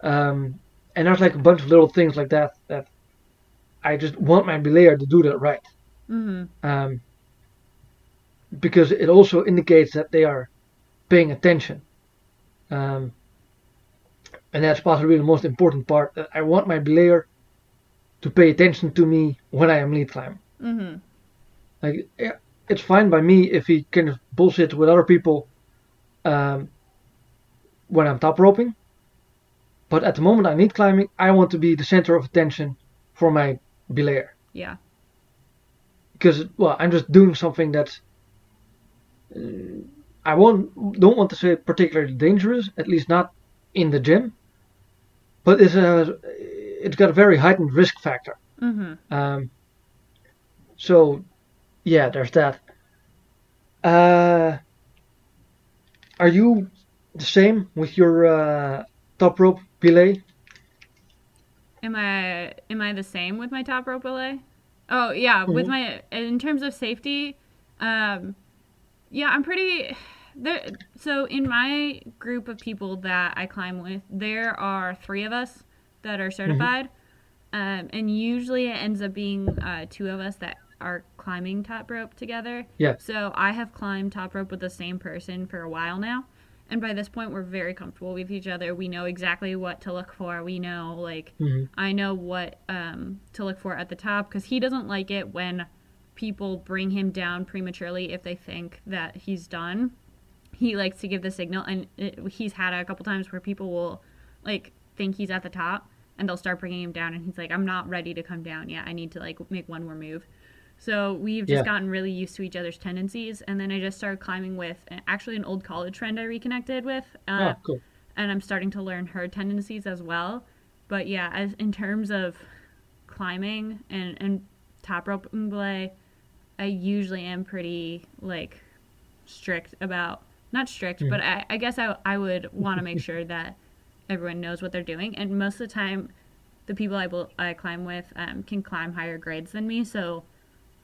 [SPEAKER 1] Um, and there's like a bunch of little things like that that I just want my belayer to do that right.
[SPEAKER 2] Mm-hmm.
[SPEAKER 1] Um, because it also indicates that they are paying attention. Um, and that's possibly the most important part. That I want my belayer to pay attention to me when I am lead climbing.
[SPEAKER 2] Mm-hmm.
[SPEAKER 1] Like, it's fine by me if he kind of bullshits with other people um, when I'm top roping. But at the moment I need climbing, I want to be the center of attention for my belayer.
[SPEAKER 2] Yeah.
[SPEAKER 1] Because, well, I'm just doing something that Uh, I won't, don't want to say particularly dangerous, at least not in the gym. But it's, a, it's got a very heightened risk factor.
[SPEAKER 2] Mm-hmm.
[SPEAKER 1] Um, so, yeah, there's that. Uh, are you the same with your uh, top rope belay?
[SPEAKER 2] Am I am I the same with my top rope belay? Oh yeah, with
[SPEAKER 1] Mhm.
[SPEAKER 2] my in terms of safety, um, yeah, I'm pretty. There, so in my group of people that I climb with, there are three of us that are certified, um, and usually it ends up being uh, two of us that are climbing top rope together.
[SPEAKER 1] Yeah.
[SPEAKER 2] So I have climbed top rope with the same person for a while now. And by this point, we're very comfortable with each other. We know exactly what to look for. We know, like,
[SPEAKER 1] Mhm.
[SPEAKER 2] I know what um, to look for at the top because he doesn't like it when people bring him down prematurely if they think that he's done. He likes to give the signal, and it, he's had a couple times where people will, like, think he's at the top and they'll start bringing him down, and he's like, I'm not ready to come down yet. I need to, like, make one more move. So we've just
[SPEAKER 1] Yeah.
[SPEAKER 2] gotten really used to each other's tendencies, and then I just started climbing with actually an old college friend I reconnected with. Uh,
[SPEAKER 1] oh, cool.
[SPEAKER 2] and I'm starting to learn her tendencies as well. But yeah, as in terms of climbing and and top rope belay, I usually am pretty like strict about not strict,
[SPEAKER 1] Mhm.
[SPEAKER 2] but I, I guess I I would want to make sure that everyone knows what they're doing. And most of the time, the people I will I climb with um, can climb higher grades than me, so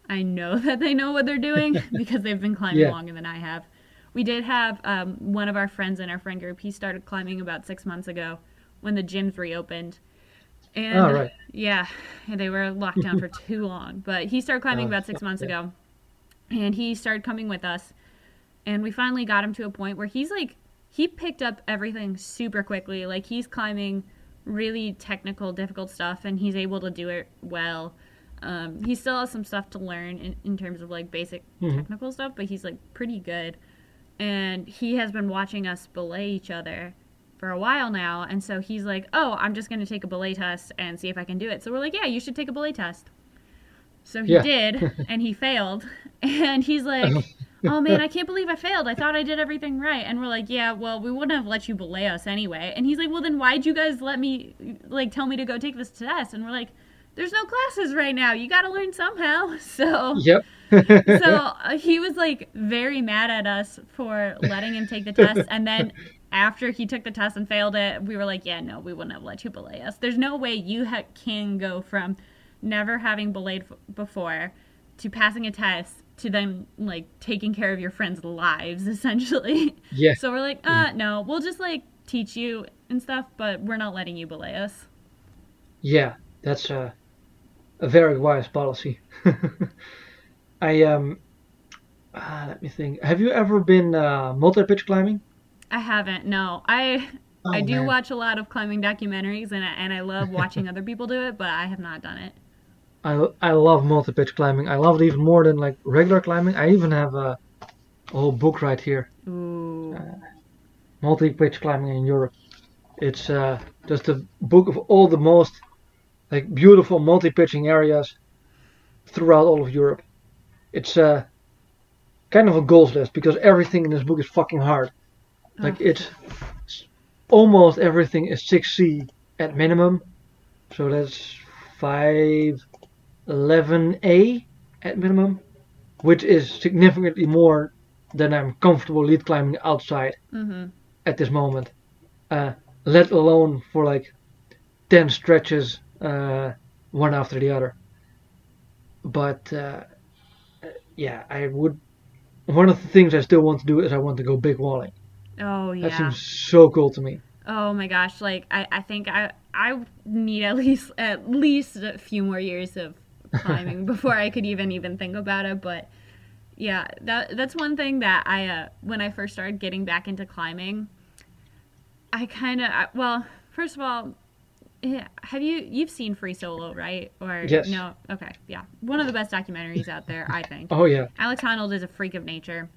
[SPEAKER 2] I know that they know what they're doing because they've been climbing
[SPEAKER 1] Yeah.
[SPEAKER 2] longer than I have. We did have um, one of our friends in our friend group. He started climbing about six months ago when the gyms reopened. And
[SPEAKER 1] Oh, right.
[SPEAKER 2] yeah, they were locked down for too long. But he started climbing
[SPEAKER 1] Oh,
[SPEAKER 2] about six months
[SPEAKER 1] yeah.
[SPEAKER 2] ago, and he started coming with us. And we finally got him to a point where he's like, he picked up everything super quickly. Like he's climbing really technical, difficult stuff, and he's able to do it well. Um, he still has some stuff to learn in, in terms of like basic
[SPEAKER 1] Mhm.
[SPEAKER 2] technical stuff, but he's like pretty good. And he has been watching us belay each other for a while now, and so he's like, "Oh, I'm just gonna take a belay test and see if I can do it." So we're like, "Yeah, you should take a belay test." So he
[SPEAKER 1] Yeah.
[SPEAKER 2] did, and he failed. And he's like, "Oh man, I can't believe I failed. I thought I did everything right." And we're like, "Yeah, well, we wouldn't have let you belay us anyway." And he's like, "Well, then why'd you guys let me like tell me to go take this test?" And we're like, "There's no classes right now. You got to learn somehow." So
[SPEAKER 1] Yep.
[SPEAKER 2] so uh, he was like very mad at us for letting him take the test and then after he took the test and failed it we were like yeah no we wouldn't have let you belay us there's no way you ha- can go from never having belayed f- before to passing a test to then like taking care of your friends lives essentially
[SPEAKER 1] yeah.
[SPEAKER 2] so we're like uh no we'll just like teach you and stuff but we're not letting you belay us
[SPEAKER 1] Yeah, that's a, a very wise policy. I um, ah, let me think. Have you ever been uh, multi-pitch climbing?
[SPEAKER 2] i haven't no i I
[SPEAKER 1] Oh,
[SPEAKER 2] do
[SPEAKER 1] man.
[SPEAKER 2] watch a lot of climbing documentaries and I, and I love watching other people do it, but I have not done it.
[SPEAKER 1] I I love multi-pitch climbing. I love it even more than like regular climbing. I even have a, a whole book right here,
[SPEAKER 2] Ooh.
[SPEAKER 1] multi-pitch climbing in Europe. It's uh, just a book of all the most like beautiful multi-pitching areas throughout all of Europe. It's uh, kind of a goals list because everything in this book is fucking hard. Like
[SPEAKER 2] Ugh.
[SPEAKER 1] it's almost everything is 6C at minimum. So that's 511A at minimum, which is significantly more than I'm comfortable lead climbing outside
[SPEAKER 2] Mm-hmm.
[SPEAKER 1] at this moment. Uh, let alone for like 10 stretches, uh, one after the other. But uh, yeah, I would. One of the things I still want to do is I want to go big walling.
[SPEAKER 2] Oh yeah, That
[SPEAKER 1] seems so cool to me.
[SPEAKER 2] Oh my gosh. Like I, I think I I need at least at least a few more years of climbing before I could even even think about it. But yeah, that that's one thing that I uh, when I first started getting back into climbing, I kind of well first of all. Yeah, have you you've seen Free Solo right or
[SPEAKER 1] Yes.
[SPEAKER 2] no okay yeah one of the best documentaries out there I think
[SPEAKER 1] Oh yeah,
[SPEAKER 2] Alex Honnold is a freak of nature.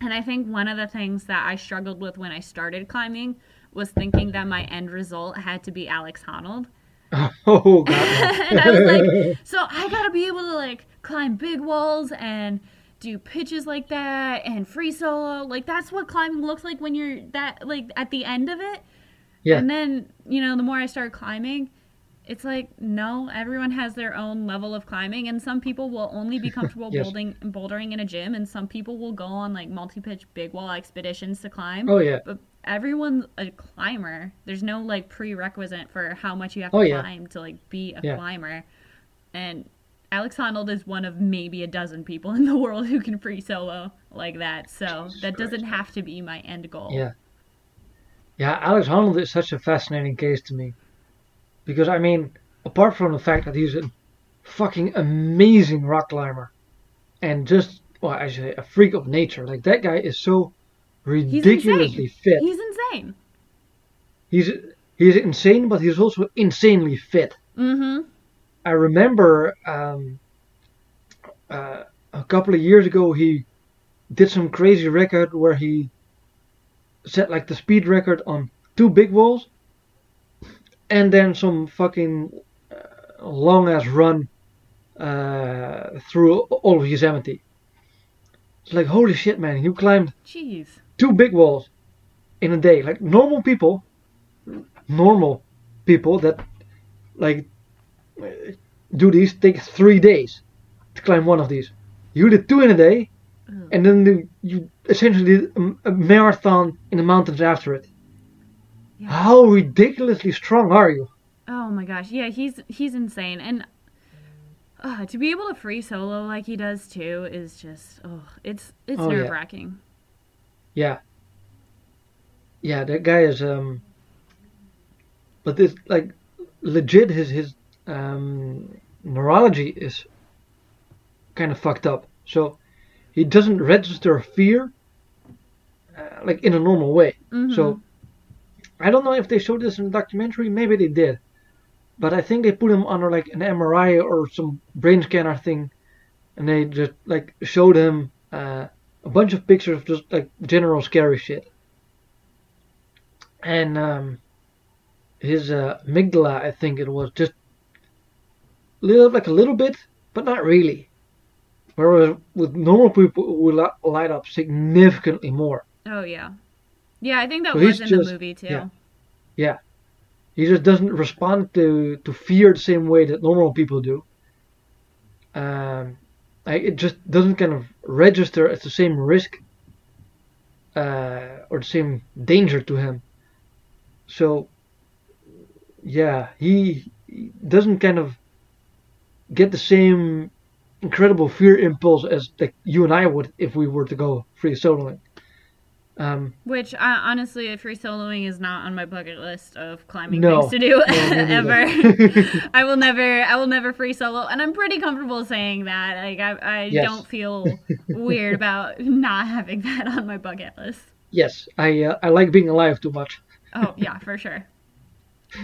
[SPEAKER 2] And I think one of the things that I struggled with when I started climbing was thinking that my end result had to be Alex Honnold.
[SPEAKER 1] oh god.
[SPEAKER 2] and I was like, so I gotta be able to like climb big walls and do pitches like that and free solo. Like that's what climbing looks like when you're that like at the end of it.
[SPEAKER 1] Yeah.
[SPEAKER 2] And then, you know, the more I started climbing, it's like no, everyone has their own level of climbing and some people will only be comfortable
[SPEAKER 1] Yes.
[SPEAKER 2] bouldering bouldering in a gym and some people will go on like multi-pitch big wall expeditions to climb.
[SPEAKER 1] oh yeah.
[SPEAKER 2] But everyone's a climber. There's no like prerequisite for how much you have oh, to
[SPEAKER 1] Oh, yeah.
[SPEAKER 2] climb to like be a
[SPEAKER 1] Yeah.
[SPEAKER 2] climber. And Alex Honnold is one of maybe a dozen people in the world who can free solo like that. So that doesn't have to be my end goal.
[SPEAKER 1] Yeah. Yeah, Alex Honnold is such a fascinating case to me. Because, I mean, apart from the fact that he's a fucking amazing rock climber and just, well, I say, a freak of nature. Like, that guy is so ridiculously fit.
[SPEAKER 2] He's insane.
[SPEAKER 1] He's, he's insane, but he's also insanely fit.
[SPEAKER 2] Mm-hmm.
[SPEAKER 1] I remember um, uh, a couple of years ago he did some crazy record where he set like the speed record on two big walls and then some fucking uh, long ass run uh, through all of Yosemite. It's like holy shit, man! You climbed
[SPEAKER 2] Jeez.
[SPEAKER 1] two big walls in a day. Like normal people, normal people that like uh, do these take three days to climb one of these. You did two in a day,
[SPEAKER 2] Ugh.
[SPEAKER 1] and then the, you essentially did a, a marathon in the mountains after it.
[SPEAKER 2] Yeah.
[SPEAKER 1] How ridiculously strong are you?
[SPEAKER 2] Oh my gosh, yeah, he's he's insane, and uh, to be able to free solo like he does too is just oh, it's it's
[SPEAKER 1] Oh,
[SPEAKER 2] nerve wracking.
[SPEAKER 1] Yeah. Yeah, that guy is um but this like legit his his um neurology is kind of fucked up. So he doesn't register fear uh, like in a normal way.
[SPEAKER 2] Mhm.
[SPEAKER 1] So I don't know if they showed this in the documentary, maybe they did. But I think they put him under like an MRI or some brain scanner thing and they just like showed him uh, a bunch of pictures of just like general scary shit. And um, his uh, amygdala, I think it was just up like a little bit, but not really. Whereas with normal people, it would light up significantly more.
[SPEAKER 2] Oh yeah, yeah, I think that
[SPEAKER 1] So
[SPEAKER 2] was in
[SPEAKER 1] just-
[SPEAKER 2] the movie too.
[SPEAKER 1] yeah. Yeah. He just doesn't respond to, to fear the same way that normal people do. Um, I, it just doesn't kind of register as the same risk uh, or the same danger to him. So, yeah, he doesn't kind of get the same incredible fear impulse as like you and I would if we were to go free soloing. Um,
[SPEAKER 2] Which I, honestly, free soloing is not on my bucket list of climbing
[SPEAKER 1] No.
[SPEAKER 2] things to do
[SPEAKER 1] No,
[SPEAKER 2] ever. I will never, I will never free solo, and I'm pretty comfortable saying that. Like I, I
[SPEAKER 1] Yes.
[SPEAKER 2] don't feel weird about not having that on my bucket list.
[SPEAKER 1] yes, I uh, I like being alive too much.
[SPEAKER 2] Oh yeah, for sure.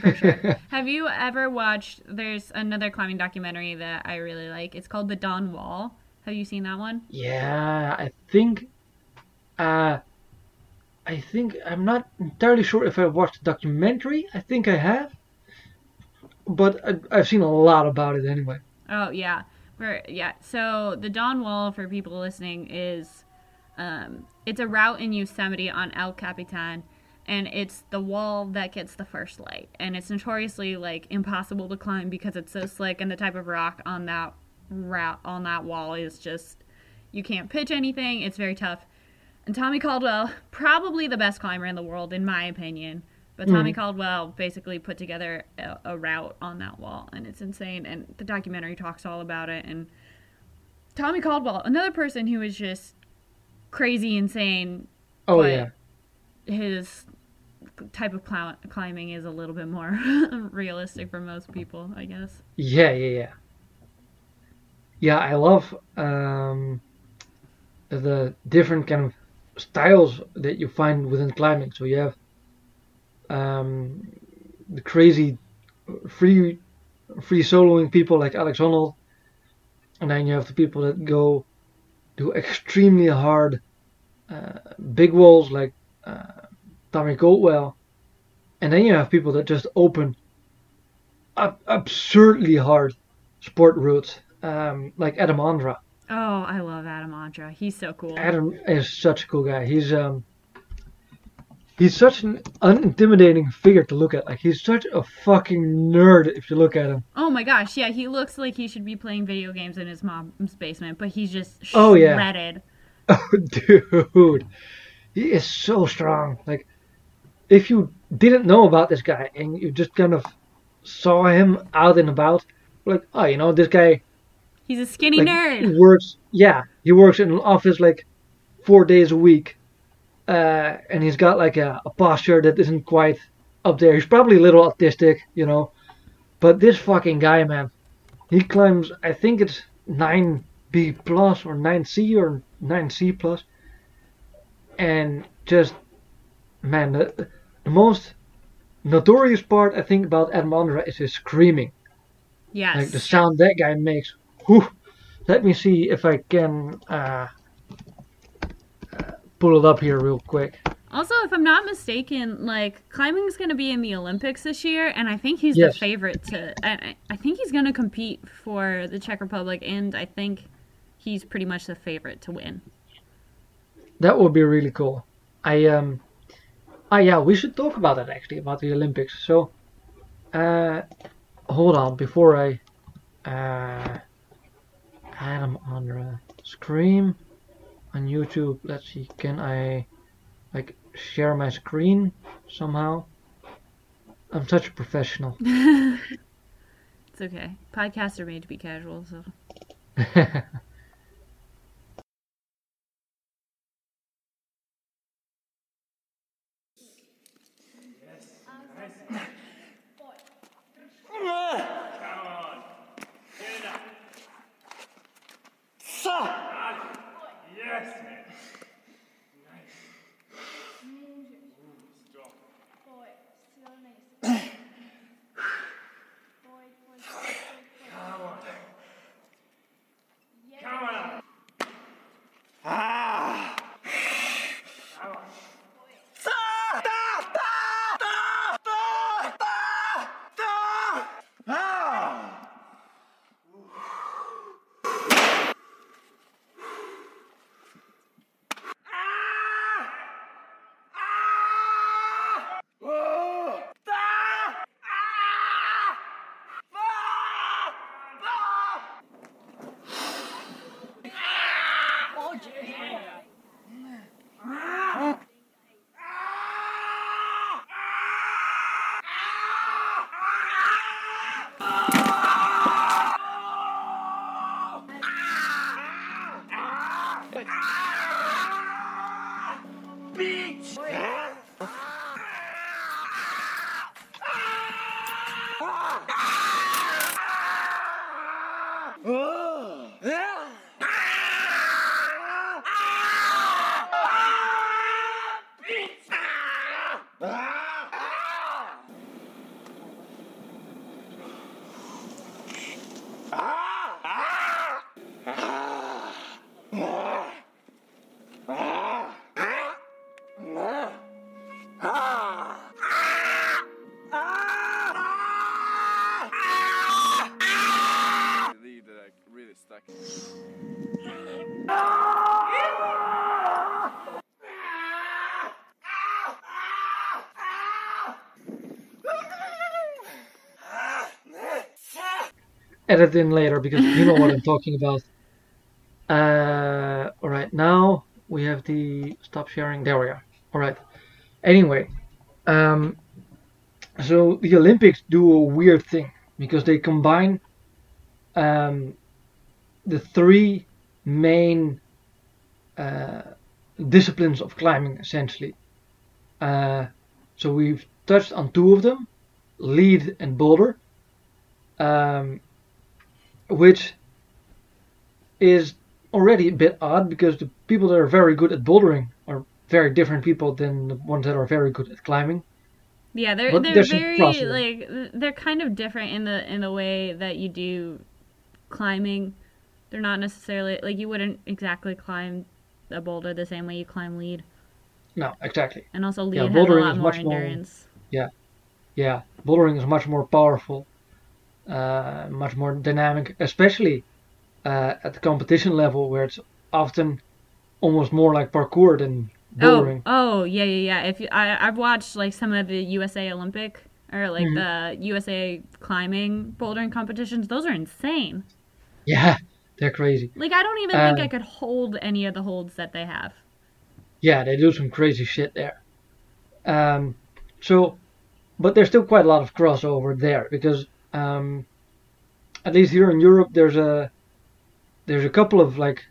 [SPEAKER 2] For sure. Have you ever watched? There's another climbing documentary that I really like. It's called The Dawn Wall. Have you seen that one?
[SPEAKER 1] Yeah, I think. Uh, I think I'm not entirely sure if I watched the documentary. I think I have, but I, I've seen a lot about it anyway.
[SPEAKER 2] Oh yeah, for yeah. So the Dawn Wall for people listening is, um, it's a route in Yosemite on El Capitan, and it's the wall that gets the first light, and it's notoriously like impossible to climb because it's so slick, and the type of rock on that route on that wall is just you can't pitch anything. It's very tough. And Tommy Caldwell, probably the best climber in the world, in my opinion. But hmm. Tommy Caldwell basically put together a, a route on that wall, and it's insane. And the documentary talks all about it. And Tommy Caldwell, another person who is just crazy insane.
[SPEAKER 1] Oh yeah,
[SPEAKER 2] His type of clou- climbing is a little bit more realistic for most people, I guess.
[SPEAKER 1] yeah, yeah, yeah. Yeah, I love um, the different kind of styles that you find within climbing. So you have um, the crazy free free soloing people like Alex Honnold, and then you have the people that go do extremely hard uh, big walls like uh, Tommy Caldwell, and then you have people that just open ab- absurdly hard sport routes um, like Adam Ondra.
[SPEAKER 2] Oh, I love Adam Ondra. He's so cool.
[SPEAKER 1] Adam is such a cool guy. He's um he's such an unintimidating figure to look at. Like he's such a fucking nerd if you look at him.
[SPEAKER 2] Oh my gosh, yeah, he looks like he should be playing video games in his mom's basement, but he's just
[SPEAKER 1] Oh, yeah.
[SPEAKER 2] shredded.
[SPEAKER 1] Oh dude. He is so strong. Like if you didn't know about this guy and you just kind of saw him out and about, like, oh you know, this guy
[SPEAKER 2] He's a skinny
[SPEAKER 1] like,
[SPEAKER 2] nerd.
[SPEAKER 1] works yeah, he works in an office like four days a week. Uh, and he's got like a, a posture that isn't quite up there. He's probably a little autistic, you know. But this fucking guy, man, he climbs. I think it's nine B plus or nine C or nine C plus, and just man, the, the most notorious part I think about Adam Ondra is his screaming.
[SPEAKER 2] Yes.
[SPEAKER 1] Like the sound that guy makes. Whew. Let me see if I can uh, uh, pull it up here real quick.
[SPEAKER 2] Also, if I'm not mistaken, like climbing's going to be in the Olympics this year, and I think he's
[SPEAKER 1] Yes.
[SPEAKER 2] the favorite to. I, I- I think he's going to compete for the Czech Republic, and I think he's pretty much the favorite to win.
[SPEAKER 1] That would be really cool. I um, ah yeah, we should talk about that actually about the Olympics. So, uh, hold on before I, uh, Adam Ondra screen on YouTube. Let's see, can I like share my screen somehow? I'm such a professional.
[SPEAKER 2] It's okay. Podcasts are made to be casual, so.
[SPEAKER 3] Yes.
[SPEAKER 1] Edit in later because you know what I'm talking about. Uh, all right, now we have the stop sharing. There we are. All right. Anyway, um, so the Olympics do a weird thing because they combine um, the three main uh, disciplines of climbing essentially. Uh, so we've touched on two of them, lead and boulder. Um, which is already a bit odd because the people that are very good at bouldering are very different people than the ones that are very good at climbing.
[SPEAKER 2] Yeah, they're
[SPEAKER 1] But
[SPEAKER 2] they're very like they're kind of different in the in the way that you do climbing. They're not necessarily like you wouldn't exactly climb a boulder the same way you climb lead,
[SPEAKER 1] No, exactly.
[SPEAKER 2] and also lead
[SPEAKER 1] Yeah,
[SPEAKER 2] has a lot more
[SPEAKER 1] much more-
[SPEAKER 2] endurance.
[SPEAKER 1] Yeah, bouldering is much more powerful, uh, much more dynamic, especially uh, at the competition level where it's often almost more like parkour than bouldering.
[SPEAKER 2] Oh, oh, yeah, yeah, yeah. If you, I, I've watched like some of the USA Olympic or like
[SPEAKER 1] Mhm.
[SPEAKER 2] the USA climbing bouldering competitions. Those are insane.
[SPEAKER 1] Yeah, they're crazy.
[SPEAKER 2] Like I don't even think
[SPEAKER 1] Um,
[SPEAKER 2] I could hold any of the holds that they have.
[SPEAKER 1] Yeah, they do some crazy shit there. Um, so, but there's still quite a lot of crossover there because, um, at least here in Europe, there's a there's a couple of like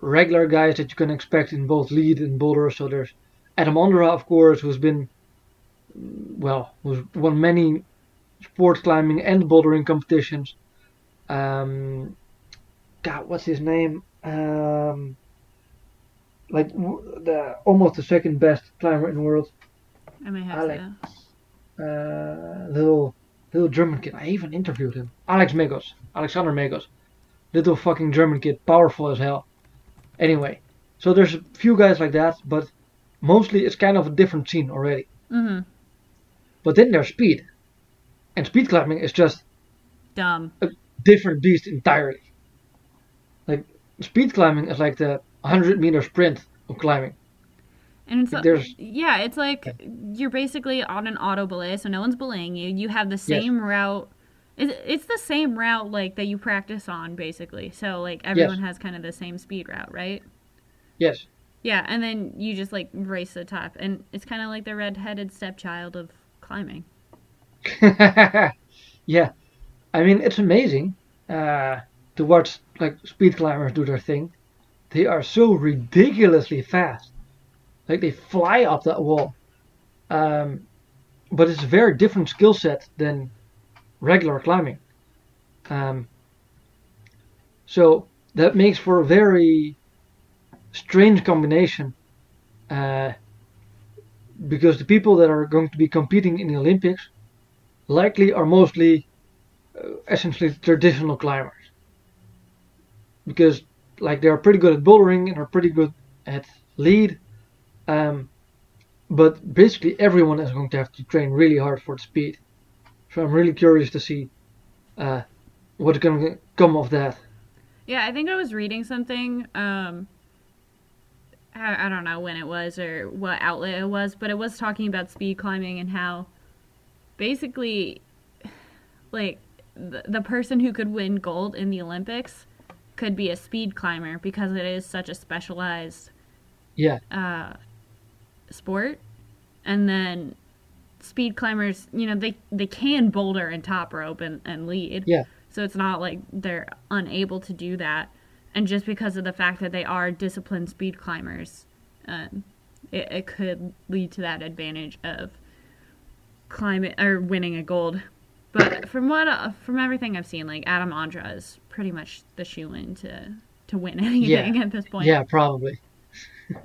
[SPEAKER 1] regular guys that you can expect in both lead and boulder. So there's Adam Ondra, of course, who's been well, who's won many sports climbing and bouldering competitions. Um, God, what's his name? Um, like w- the almost the second best climber in the world.
[SPEAKER 2] I may have
[SPEAKER 1] Alex.
[SPEAKER 2] to.
[SPEAKER 1] Uh, little little German kid. I even interviewed him. Alex Megos, Alexander Megos, little fucking German kid, powerful as hell. Anyway, so there's a few guys like that, but mostly it's kind of a different scene already.
[SPEAKER 2] Mm-hmm.
[SPEAKER 1] But then there's speed, and speed climbing is just
[SPEAKER 2] Dumb.
[SPEAKER 1] A different beast entirely. Like speed climbing is like the 100 meter sprint of climbing.
[SPEAKER 2] And it's
[SPEAKER 1] There's-
[SPEAKER 2] yeah, it's like you're basically on an auto belay, so no one's belaying you. You have the same route. It's, the same route like that you practice on basically. So like everyone has kind of the same speed route, right?
[SPEAKER 1] Yes.
[SPEAKER 2] Yeah, and then you just like race the top, and it's kind of like the red-headed stepchild of climbing.
[SPEAKER 1] yeah, I mean it's amazing uh, to watch like speed climbers do their thing. They are so ridiculously fast, like they fly up that wall. Um, but it's a very different skill set than regular climbing. Um, so that makes for a very strange combination. Uh, because the people that are going to be competing in the Olympics likely are mostly uh, essentially traditional climbers. Because like they are pretty good at bouldering and are pretty good at lead. Um, but basically everyone is going to have to train really hard for the speed. So I'm really curious to see uh, what's going to come of that.
[SPEAKER 2] Yeah, I think I was reading something. Um, I, I don't know when it was or what outlet it was, but it was talking about speed climbing and how basically, like, the, the person who could win gold in the Olympics could be a speed climber because it is such a specialized
[SPEAKER 1] Yeah,
[SPEAKER 2] uh, sport. And then speed climbers, you know, they, they can boulder and top rope and, and lead.
[SPEAKER 1] Yeah.
[SPEAKER 2] So it's not like they're unable to do that. And just because of the fact that they are disciplined speed climbers, um, it, it could lead to that advantage of climbing or winning a gold. But from what uh, from everything I've seen, like Adam Ondra is pretty much the shoe in to to win anything at this point.
[SPEAKER 1] yeah, probably.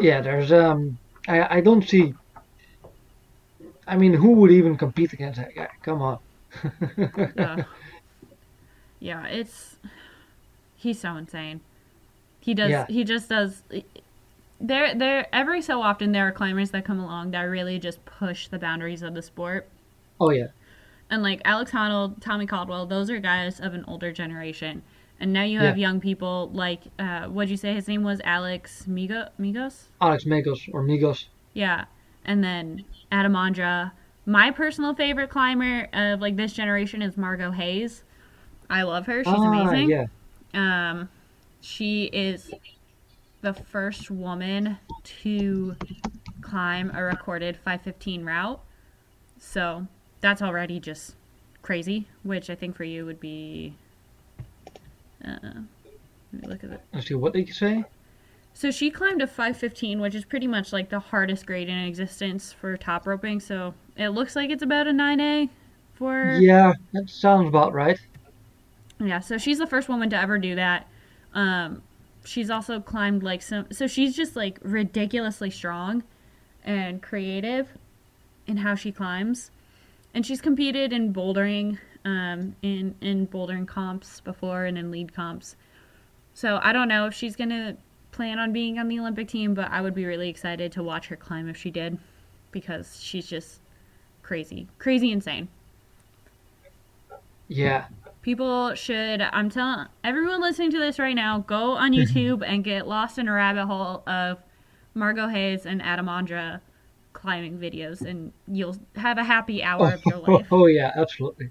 [SPEAKER 1] yeah, there's um, I I don't see. I mean, who would even compete against that guy? Come on.
[SPEAKER 2] Uh, yeah, it's he's so insane. He does.
[SPEAKER 1] Yeah.
[SPEAKER 2] He just does. There, there. Every so often, there are climbers that come along that really just push the boundaries of the sport.
[SPEAKER 1] oh yeah,
[SPEAKER 2] And like Alex Honnold, Tommy Caldwell, those are guys of an older generation. And now you have
[SPEAKER 1] Yeah.
[SPEAKER 2] young people like, uh, what'd you say his name was? Alex Migo- Migos?
[SPEAKER 1] Alex Megos or Migos.
[SPEAKER 2] Yeah. And then Adam Ondra. My personal favorite climber of like this generation is Margo Hayes. I love her. She's
[SPEAKER 1] ah,
[SPEAKER 2] amazing.
[SPEAKER 1] yeah,
[SPEAKER 2] Um, she is the first woman to climb a recorded 515 route. So that's already just crazy, which I think for you would be. Uh, let me look at it.
[SPEAKER 1] let's see what did you say.
[SPEAKER 2] So she climbed a 515, which is pretty much like the hardest grade in existence for top roping. So it looks like it's about a 9A for.
[SPEAKER 1] Yeah, that sounds about right.
[SPEAKER 2] Yeah, so she's the first woman to ever do that. Um, she's also climbed like some. So she's just like ridiculously strong and creative in how she climbs. And she's competed in bouldering, um, in in bouldering comps before and in lead comps. So I don't know if she's gonna plan on being on the Olympic team, but I would be really excited to watch her climb if she did, because she's just crazy, crazy insane.
[SPEAKER 1] Yeah,
[SPEAKER 2] People should, I'm telling everyone listening to this right now, go on YouTube and get lost in a rabbit hole of Margo Hayes and Adam Ondra climbing videos, and you'll have a happy hour of your
[SPEAKER 1] Oh,
[SPEAKER 2] life.
[SPEAKER 1] oh yeah, absolutely.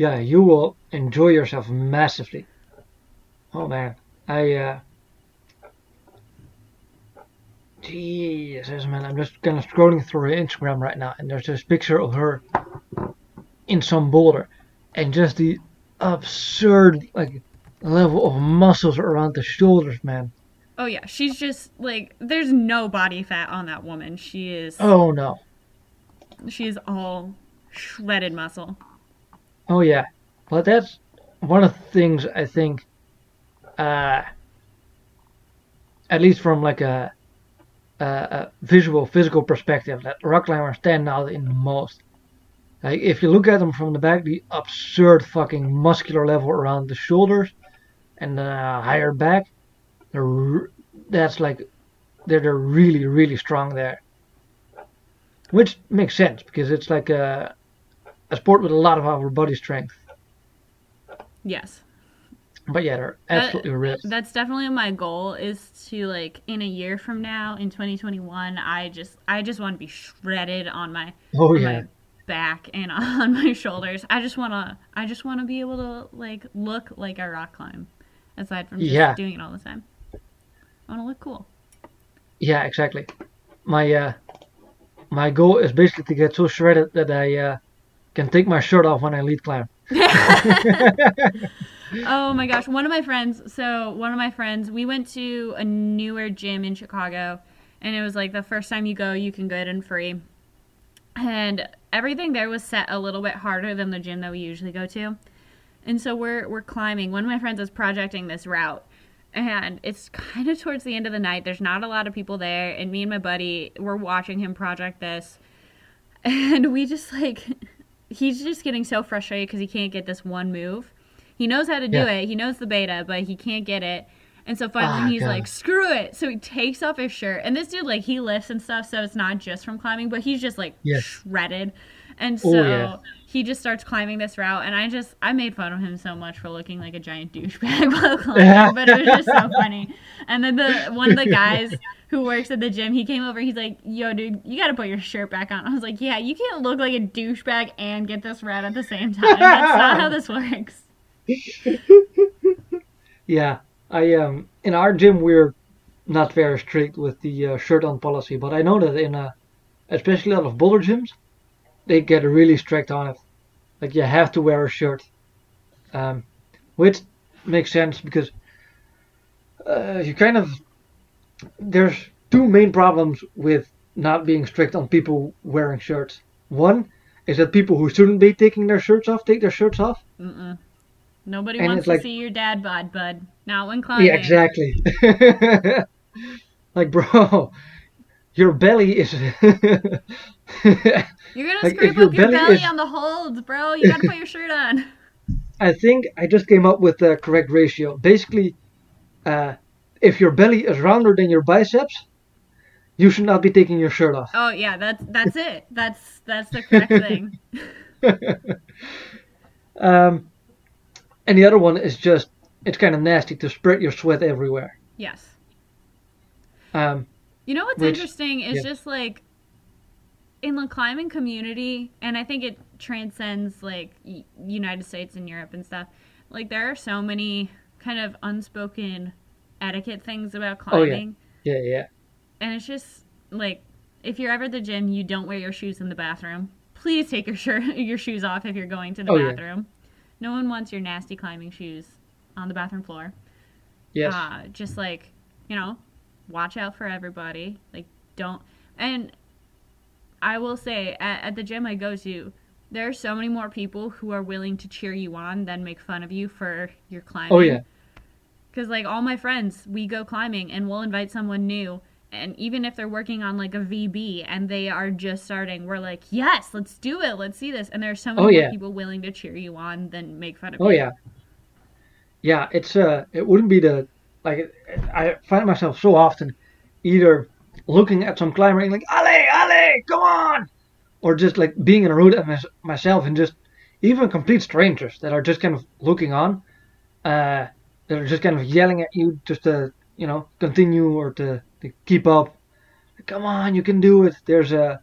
[SPEAKER 1] Yeah, you will enjoy yourself massively. Oh man, I uh Jesus man, I'm just kind of scrolling through her Instagram right now, and there's this picture of her in some boulder, and just the absurd like level of muscles around the shoulders, man.
[SPEAKER 2] Oh, yeah, she's just like, there's no body fat on that woman. She is,
[SPEAKER 1] Oh no.
[SPEAKER 2] she is all shredded muscle.
[SPEAKER 1] Oh yeah, but that's one of the things I think, uh, at least from like a, a, a visual, physical perspective, that rock climbers stand out in the most. Like if you look at them from the back, the absurd fucking muscular level around the shoulders and the higher back, that's like they're, they're really really strong there. Which makes sense because it's like a a sport with a lot of upper body strength.
[SPEAKER 2] Yes.
[SPEAKER 1] But yeah, they're
[SPEAKER 2] That-
[SPEAKER 1] absolutely ripped.
[SPEAKER 2] That's definitely my goal is to like in a year from now in 2021 I just I just want to be shredded on my
[SPEAKER 1] oh
[SPEAKER 2] on
[SPEAKER 1] yeah,
[SPEAKER 2] my back and on my shoulders. I just want to I just want to be able to like look like I rock climb. aside from just
[SPEAKER 1] Yeah.
[SPEAKER 2] doing it all the time. I want to look cool.
[SPEAKER 1] Yeah, exactly. My uh, my goal is basically to get so shredded that I uh, can take my shirt off when I lead climb.
[SPEAKER 2] Oh my gosh, one of my friends, so one of my friends, we went to a newer gym in Chicago and it was like the first time you go, you can get in free. And everything there was set a little bit harder than the gym that we usually go to. And so we're we're climbing. One of my friends is projecting this route. And it's kind of towards the end of the night. There's not a lot of people there, and me and my buddy we're watching him project this. And we just like he's just getting so frustrated because he can't get this one move. He knows how to do
[SPEAKER 1] Yeah.
[SPEAKER 2] it. He knows the beta, but he can't get it. And so finally
[SPEAKER 1] Ah,
[SPEAKER 2] he's
[SPEAKER 1] God.
[SPEAKER 2] like, screw it. So he takes off his shirt. And this dude, like, he lifts and stuff, so it's not just from climbing, but he's just like
[SPEAKER 1] Yes.
[SPEAKER 2] shredded. And
[SPEAKER 1] Oh,
[SPEAKER 2] so
[SPEAKER 1] yeah.
[SPEAKER 2] He just starts climbing this route. And I just, I made fun of him so much for looking like a giant douchebag while climbing, but it was just so funny. And then the one of the guys who works at the gym, he came over. He's like, "Yo, dude, you got to put your shirt back on." I was like, "Yeah, you can't look like a douchebag and get this red at the same time. That's not how this works."
[SPEAKER 1] Yeah, I um in our gym we're not very strict with the uh, shirt on policy, but I know that in uh, especially a lot of boulder gyms, they get really strict on it. Like you have to wear a shirt, um, which makes sense because uh, you kind of there's two main problems with not being strict on people wearing shirts. One is that people who shouldn't be taking their shirts off take their shirts off.
[SPEAKER 2] Mm-mm. Nobody
[SPEAKER 1] And
[SPEAKER 2] wants to
[SPEAKER 1] like-
[SPEAKER 2] see your dad bod, bud. Not when climbing.
[SPEAKER 1] Yeah, exactly. like, bro, your belly is.
[SPEAKER 2] You're gonna
[SPEAKER 1] Like,
[SPEAKER 2] scrape
[SPEAKER 1] your
[SPEAKER 2] up your
[SPEAKER 1] belly
[SPEAKER 2] belly
[SPEAKER 1] is-
[SPEAKER 2] on the holds, bro. You gotta put your shirt on.
[SPEAKER 1] I think I just came up with the correct ratio. Basically, uh, if your belly is rounder than your biceps, you should not be taking your shirt off.
[SPEAKER 2] Oh yeah, that's that's it. That's that's the correct thing.
[SPEAKER 1] Um, and the other one is just it's kind of nasty to spread your sweat everywhere.
[SPEAKER 2] Yes.
[SPEAKER 1] Um,
[SPEAKER 2] You know what's
[SPEAKER 1] Which-
[SPEAKER 2] interesting is
[SPEAKER 1] yeah.
[SPEAKER 2] just like in the climbing community, and I think it transcends like United States and Europe and stuff. Like there are so many kind of unspoken etiquette things about climbing.
[SPEAKER 1] Oh, yeah. yeah, yeah,
[SPEAKER 2] and it's just like if you're ever at the gym, you don't wear your shoes in the bathroom. Please take your shirt your shoes off if you're going to the
[SPEAKER 1] Oh, yeah.
[SPEAKER 2] bathroom. No one wants your nasty climbing shoes on the bathroom floor.
[SPEAKER 1] yes,
[SPEAKER 2] Uh, just like, you know, watch out for everybody. Like, don't. And I will say, at, at the gym I go to, there are so many more people who are willing to cheer you on than make fun of you for your climbing.
[SPEAKER 1] oh yeah,
[SPEAKER 2] Because, like, all my friends, we go climbing and we'll invite someone new. And even if they're working on, like, a VB and they are just starting, we're like, yes, let's do it. Let's see this. And there are so many
[SPEAKER 1] Oh,
[SPEAKER 2] more
[SPEAKER 1] yeah.
[SPEAKER 2] people willing to cheer you on than make fun of
[SPEAKER 1] oh
[SPEAKER 2] you.
[SPEAKER 1] Oh yeah, yeah. It's uh, it wouldn't be the like I find myself so often either looking at some climber and like Ale, Come on, or just like being in a at myself and just even complete strangers that are just kind of looking on, uh, that are just kind of yelling at you just to you know continue or to, to keep up. Come on, you can do it. There's a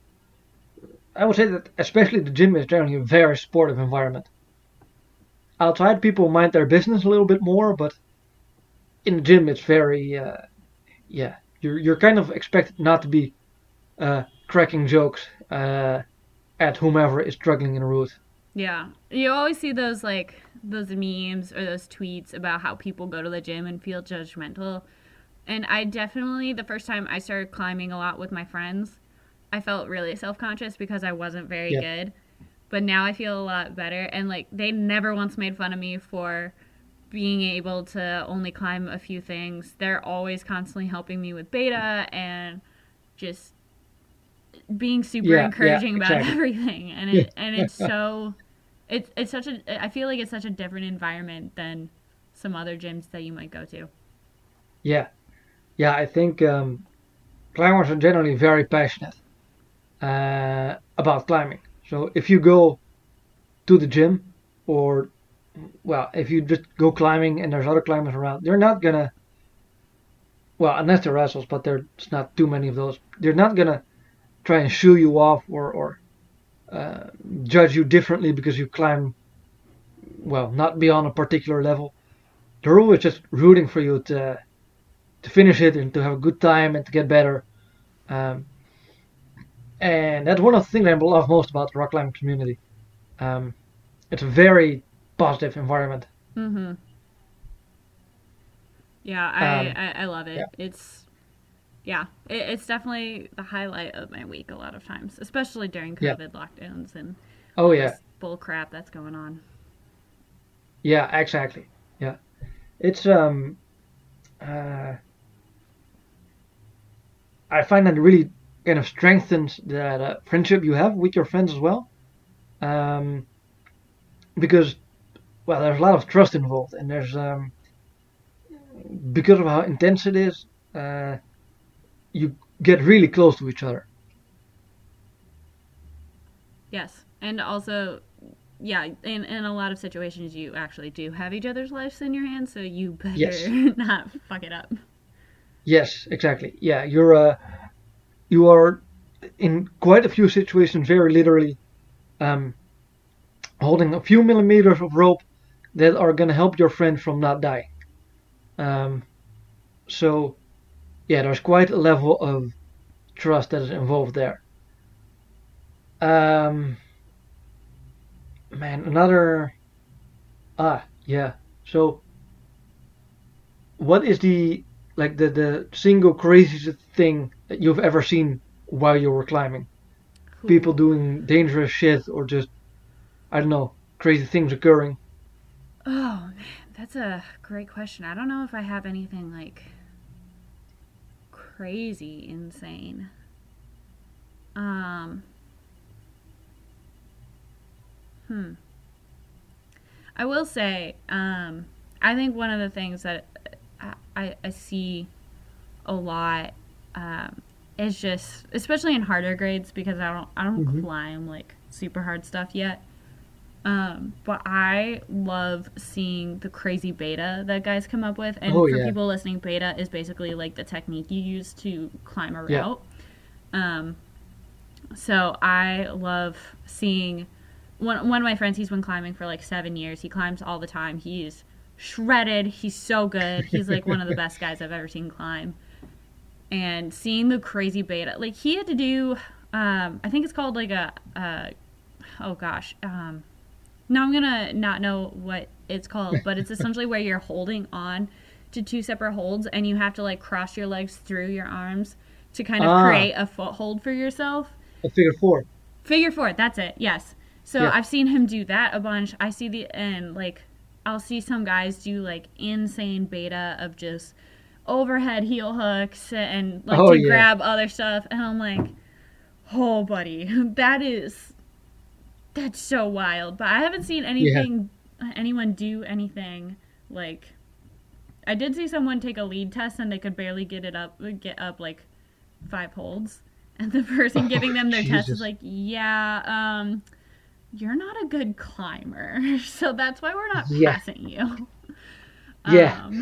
[SPEAKER 1] I would say that especially the gym is generally a very supportive environment. Outside, people mind their business a little bit more, but in the gym, it's very, uh, yeah, you're you're kind of expected not to be uh, cracking jokes uh, at whomever is struggling in a route.
[SPEAKER 2] Yeah. You always see those like those memes or those tweets about how people go to the gym and feel judgmental. And I definitely the first time I started climbing a lot with my friends, I felt really self-conscious because I wasn't very
[SPEAKER 1] Yeah.
[SPEAKER 2] good. But now I feel a lot better and like they never once made fun of me for being able to only climb a few things. They're always constantly helping me with beta and just being super
[SPEAKER 1] Yeah, yeah,
[SPEAKER 2] encouraging about
[SPEAKER 1] exactly.
[SPEAKER 2] everything and it and it's so it's it's such a I feel like it's such a different environment than some other gyms that you might go to.
[SPEAKER 1] Yeah, yeah, I think um, climbers are generally very passionate uh, about climbing. So if you go to the gym, or well, if you just go climbing and there's other climbers around, they're not gonna. Well, unless they're assholes, but there's not too many of those. They're not gonna try and shoo you off or or uh, judge you differently because you climb, well, not beyond a particular level. they're always just rooting for you to to finish it and to have a good time and to get better. Um, and that's one of the things I love most about the rock climbing community. Um, it's a very positive environment.
[SPEAKER 2] Mm-hmm. Yeah, I,
[SPEAKER 1] Um,
[SPEAKER 2] I, I love it.
[SPEAKER 1] yeah.
[SPEAKER 2] It's yeah, it, it's definitely the highlight of my week a lot of times, especially during
[SPEAKER 1] Yeah.
[SPEAKER 2] COVID lockdowns and
[SPEAKER 1] Oh yeah,
[SPEAKER 2] this bull crap that's going on.
[SPEAKER 1] yeah, exactly. Yeah, it's um, uh, I find that really kind of strengthens that uh, friendship you have with your friends as well. Um, because well, there's a lot of trust involved, and there's um, because of how intense it is, uh, you get really close to each other.
[SPEAKER 2] Yes, and also, yeah, in in a lot of situations, you actually do have each other's lives in your hands, so you better
[SPEAKER 1] Yes.
[SPEAKER 2] not fuck it up.
[SPEAKER 1] Yes, exactly. Yeah, you're uh, you are in quite a few situations very literally um, holding a few millimeters of rope that are gonna help your friend from not dying. Um, so yeah, there's quite a level of trust that is involved there. Um, man, another ah yeah. So what is the like the the single craziest thing that you've ever seen while you were climbing? People doing dangerous shit or just I don't know, crazy things occurring.
[SPEAKER 2] Oh man, that's a great question. I don't know if I have anything like crazy insane. Um Hmm. I will say, um I think one of the things that I, I, I see a lot um, is just especially in harder grades because I don't I don't
[SPEAKER 1] Mhm.
[SPEAKER 2] climb like super hard stuff yet. Um, but I love seeing the crazy beta that guys come up with. And
[SPEAKER 1] Oh,
[SPEAKER 2] for
[SPEAKER 1] yeah.
[SPEAKER 2] people listening, beta is basically like the technique you use to climb a route. Yeah. Um, so I love seeing one one of my friends. He's been climbing for like seven years. He climbs all the time. He's shredded. He's so good. He's like one of the best guys I've ever seen climb. And seeing the crazy beta, like he had to do, um, I think it's called like a, uh, oh gosh, um, now I'm gonna not know what it's called, but it's essentially where you're holding on to two separate holds and you have to like cross your legs through your arms to kind of
[SPEAKER 1] Ah.
[SPEAKER 2] create a foothold for yourself.
[SPEAKER 1] A figure four.
[SPEAKER 2] Figure four, that's it. Yes. So
[SPEAKER 1] Yeah.
[SPEAKER 2] I've seen him do that a bunch. I see the and like I'll see some guys do like insane beta of just overhead heel hooks and like
[SPEAKER 1] Oh,
[SPEAKER 2] to
[SPEAKER 1] yeah.
[SPEAKER 2] grab other stuff and I'm like, "Oh, buddy, that is that's so wild." But I haven't seen anything anyone do anything like I did see someone take a lead test and they could barely get it up get up like five holds. And the person giving them their test is like, "Yeah, um you're not a good climber, so that's why we're not
[SPEAKER 1] Yeah.
[SPEAKER 2] passing you."
[SPEAKER 1] Yeah.
[SPEAKER 2] Um,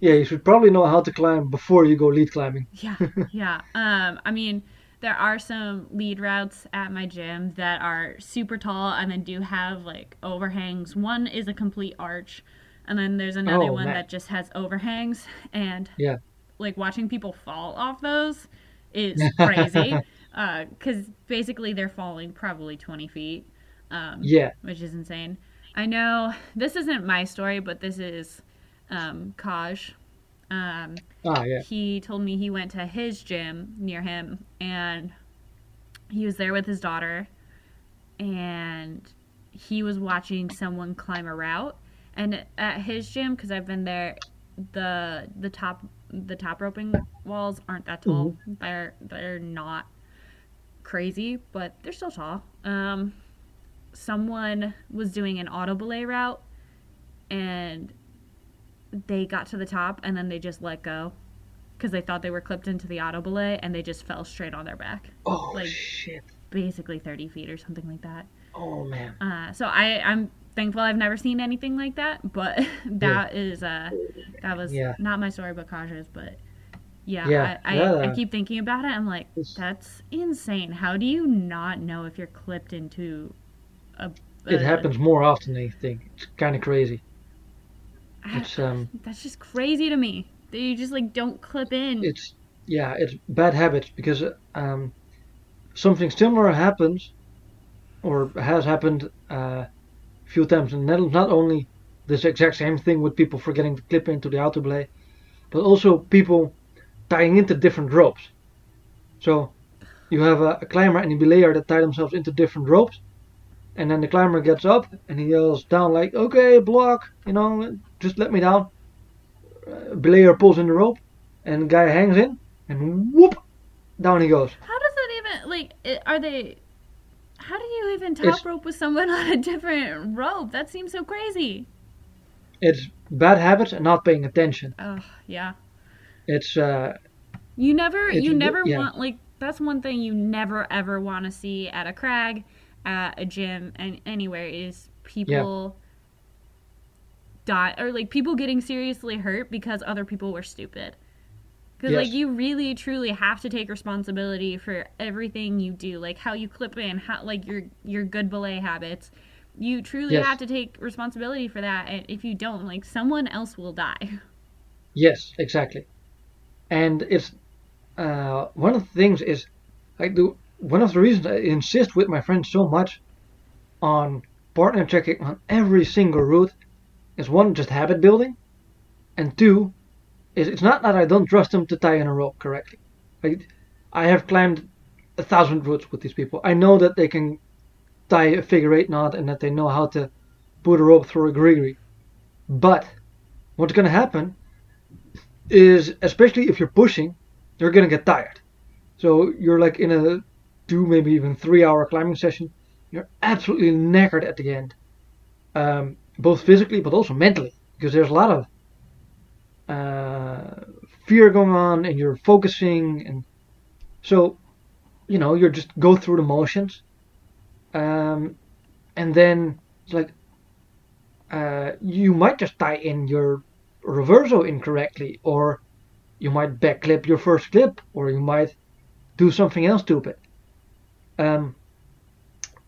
[SPEAKER 1] yeah, you should probably know how to climb before you go lead climbing.
[SPEAKER 2] yeah, yeah. Um, I mean, there are some lead routes at my gym that are super tall and then do have like overhangs. One is a complete arch, and then there's another
[SPEAKER 1] Oh,
[SPEAKER 2] one that just has overhangs. And
[SPEAKER 1] Yeah.
[SPEAKER 2] like watching people fall off those is crazy because basically they're falling probably 20 feet. Um,
[SPEAKER 1] Yeah.
[SPEAKER 2] which is insane. I know this isn't my story, but this is um, Kaj. Um,
[SPEAKER 1] Ah, yeah.
[SPEAKER 2] he told me he went to his gym near him and he was there with his daughter and he was watching someone climb a route. And at his gym because i've been there the the top the top roping walls aren't that tall. They're they're not crazy but they're still tall. Um someone was doing an auto belay route and they got to the top and then they just let go because they thought they were clipped into the auto belay and they just fell straight on their back
[SPEAKER 1] Oh
[SPEAKER 2] Like-
[SPEAKER 1] shit.
[SPEAKER 2] basically 30 feet or something like that
[SPEAKER 1] Oh man.
[SPEAKER 2] uh, so I, I'm thankful I've never seen anything like that, but that is uh, that was
[SPEAKER 1] Yeah.
[SPEAKER 2] not my story, but Kaja's. But yeah,
[SPEAKER 1] Yeah,
[SPEAKER 2] I, I,
[SPEAKER 1] yeah.
[SPEAKER 2] I keep thinking about it. I'm like, that's insane. How do you not know if you're clipped into a?
[SPEAKER 1] It happens more often than you think. It's kind of crazy. It's um,
[SPEAKER 2] That's just crazy to me. That you just like don't clip in.
[SPEAKER 1] it's yeah, it's bad habits because um, something similar happens or has happened uh, a few times in the Netherlands. Not only this exact same thing with people forgetting to clip into the auto belay, but also people tying into different ropes. So you have a, a climber and a belayer that tie themselves into different ropes, and then the climber gets up and he yells down like, "Okay, block, you know, just let me down." Uh, belayer pulls in the rope, and the guy hangs in, and whoop, down he goes.
[SPEAKER 2] How does that even like? Are they? How do you even top
[SPEAKER 1] It's-
[SPEAKER 2] rope with someone on a different rope? That seems so crazy.
[SPEAKER 1] It's bad habits and not paying attention.
[SPEAKER 2] Oh yeah.
[SPEAKER 1] It's uh,
[SPEAKER 2] You never, you never
[SPEAKER 1] yeah.
[SPEAKER 2] want like that's one thing you never ever want to see at a crag, at a gym, and anywhere is people die or like people getting seriously hurt because other people were stupid. Because like you really truly have to take responsibility for everything you do, like how you clip in, how like your your good belay habits. You truly
[SPEAKER 1] Yes.
[SPEAKER 2] have to take responsibility for that, and if you don't, like someone else will die.
[SPEAKER 1] yes, exactly. And it's uh, one of the things is I do one of the reasons I insist with my friends so much on partner checking on every single route is one just habit building, and two is it's not that I don't trust them to tie in a rope correctly. Like I have climbed a thousand routes with these people. I know that they can tie a figure eight knot and that they know how to put a rope through a GriGri. But what's going to happen is, especially if you're pushing, you're going to get tired. So you're like in a two, maybe even three hour climbing session. You're absolutely knackered at the end, um, both physically but also mentally, because there's a lot of uh, fear going on and you're focusing. And so, you know, you're just go through the motions. Um, and then it's like uh, you might just tie in your reverso incorrectly, or you might back clip your first clip, or you might do something else stupid. Um,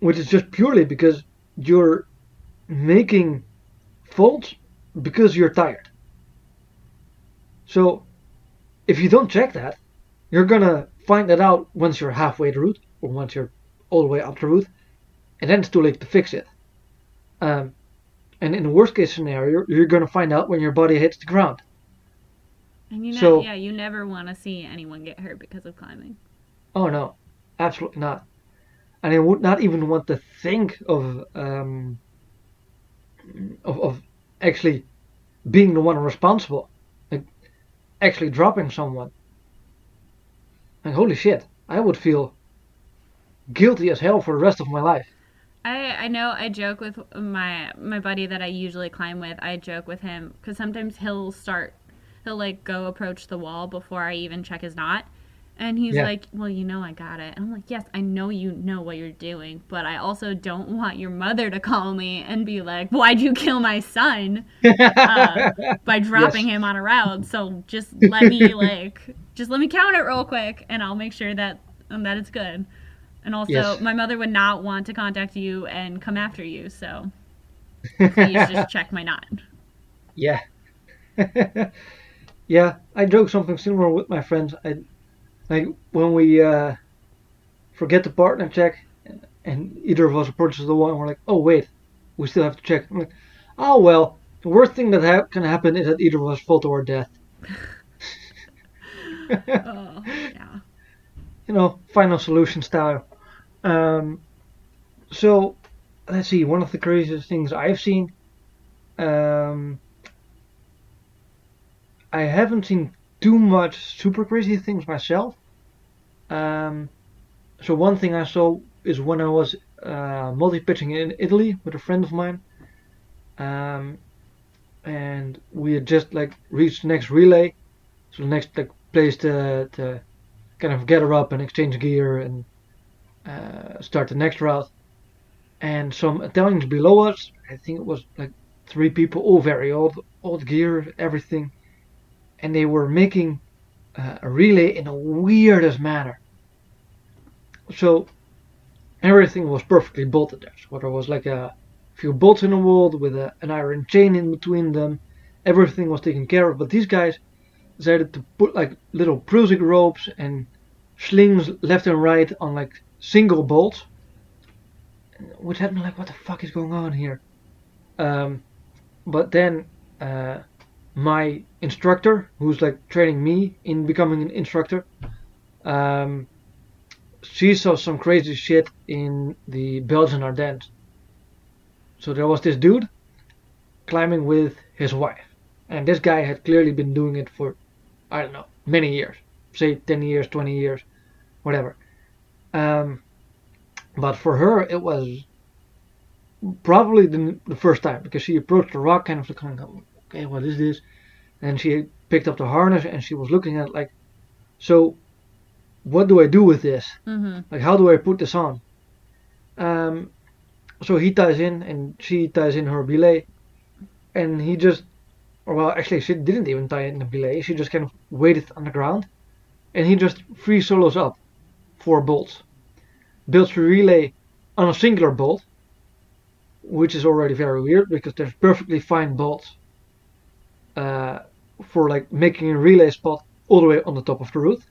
[SPEAKER 1] which is just purely because you're making faults because you're tired. So, if you don't check that, you're gonna find that out once you're halfway the route, or once you're all the way up the route, and then it's too late to fix it. Um, and in the worst case scenario, you're gonna find out when your body hits the ground.
[SPEAKER 2] And you know,
[SPEAKER 1] So-
[SPEAKER 2] yeah, you never want to see anyone get hurt because of climbing.
[SPEAKER 1] Oh no, absolutely not. And I would not even want to think of um, of, of actually being the one responsible, like actually dropping someone. Like holy shit, I would feel guilty as hell for the rest of my life.
[SPEAKER 2] I I know I joke with my my buddy that I usually climb with. I joke with him because sometimes he'll start, he'll like go approach the wall before I even check his knot, and he's
[SPEAKER 1] Yeah.
[SPEAKER 2] like, "Well, you know I got it." And I'm like, "Yes, I know you know what you're doing, but I also don't want your mother to call me and be like, "Why'd you kill my son?" uh, by dropping him on a route. So just let me like just let me count it real quick, and I'll make sure that um, that it's good. And also,
[SPEAKER 1] Yes.
[SPEAKER 2] my mother would not want to contact you and come after you, so please just check my knot.
[SPEAKER 1] Yeah. yeah, I joke something similar with my friends. I like when we uh, forget the partner check and either of us approaches the wall and we're like, oh wait, we still have to check. I'm like, oh well, the worst thing that ha- can happen is that either of us fall to our death.
[SPEAKER 2] Oh, yeah.
[SPEAKER 1] you know, final solution style. Um, so, let's see, one of the craziest things I've seen. Um, I haven't seen too much super crazy things myself. Um, so, one thing I saw is when I was uh, multi pitching in Italy with a friend of mine. Um, and we had just like reached the next relay. So, the next like place to, to kind of gather up and exchange gear and uh, start the next route. And some Italians below us, I think it was like three people, all very old, old gear, everything, and they were making uh, a relay in the weirdest manner. So everything was perfectly bolted there. So there was like a few bolts in the wall with a, an iron chain in between them, everything was taken care of. But these guys decided to put like little Prusik ropes and slings left and right on like single bolts, which had me like, what the fuck is going on here? Um, but then uh, my instructor, who's like training me in becoming an instructor, um, she saw some crazy shit in the Belgian Ardennes. So there was this dude climbing with his wife, and this guy had clearly been doing it for, I don't know, many years, say 10 years, 20 years, whatever. Um, but for her, it was probably the, the first time because she approached the rock kind of like, okay, what is this? And she picked up the harness and she was looking at it like, so what do I do with this?
[SPEAKER 2] Mm-hmm.
[SPEAKER 1] Like, how do I put this on? Um, so he ties in and she ties in her belay, and he just, or well, actually, she didn't even tie in the belay. She just kind of waited on the ground, and he just free solos up four bolts, builds a relay on a singular bolt, which is already very weird because there's perfectly fine bolts uh, for like making a relay spot all the way on the top of the route.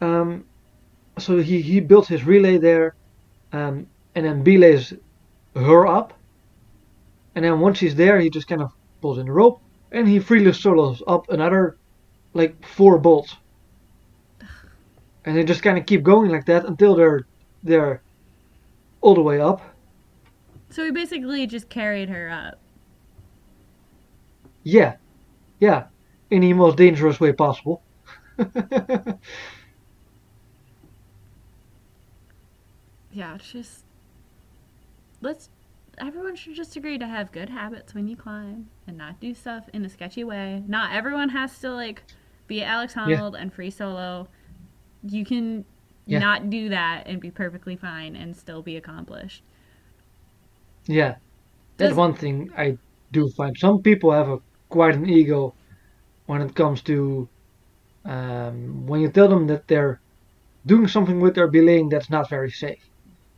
[SPEAKER 1] Um, so he, he built his relay there um, and then belays her up. And then once he's there, he just kind of pulls in the rope and he freely solos up another like four bolts. And they just kind of keep going like that until they're they're all the way up.
[SPEAKER 2] So he basically just carried her up.
[SPEAKER 1] Yeah, yeah, in the most dangerous way possible.
[SPEAKER 2] Yeah, it's just let's everyone should just agree to have good habits when you climb and not do stuff in a sketchy way. Not everyone has to like be Alex Honnold and free solo. You can
[SPEAKER 1] Yeah.
[SPEAKER 2] not do that and be perfectly fine and still be accomplished.
[SPEAKER 1] Yeah, that's
[SPEAKER 2] Does-
[SPEAKER 1] one thing I do find. Some people have a quite an ego when it comes to um, when you tell them that they're doing something with their belaying that's not very safe.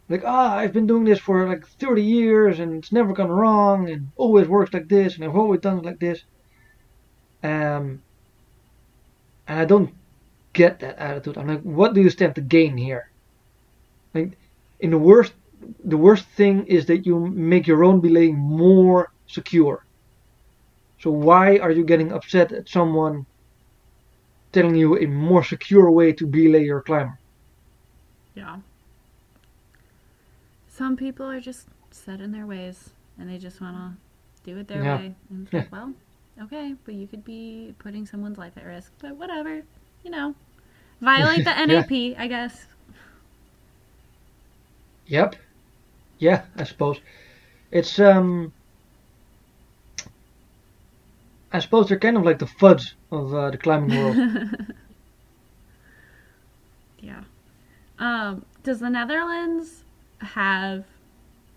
[SPEAKER 1] Like, ah, I've been doing this for like 30 years and it's never gone wrong and always works like this and I've always done it like this. Um, and I don't get that attitude. I'm like, what do you stand to gain here? Like, in the worst the worst thing is that you make your own belaying more secure. So why are you getting upset at someone telling you a more secure way to belay your climber?
[SPEAKER 2] Yeah. Some people are just set in their ways and they just want to do it their
[SPEAKER 1] Yeah.
[SPEAKER 2] way. And it's
[SPEAKER 1] Yeah.
[SPEAKER 2] like, well, okay, but you could be putting someone's life at risk. But whatever, you know. Violate the
[SPEAKER 1] Yeah.
[SPEAKER 2] NAP, I guess.
[SPEAKER 1] Yep. Yeah, I suppose. It's um I suppose they're kind of like the fudge of uh, the climbing world.
[SPEAKER 2] Yeah. Um, does the Netherlands have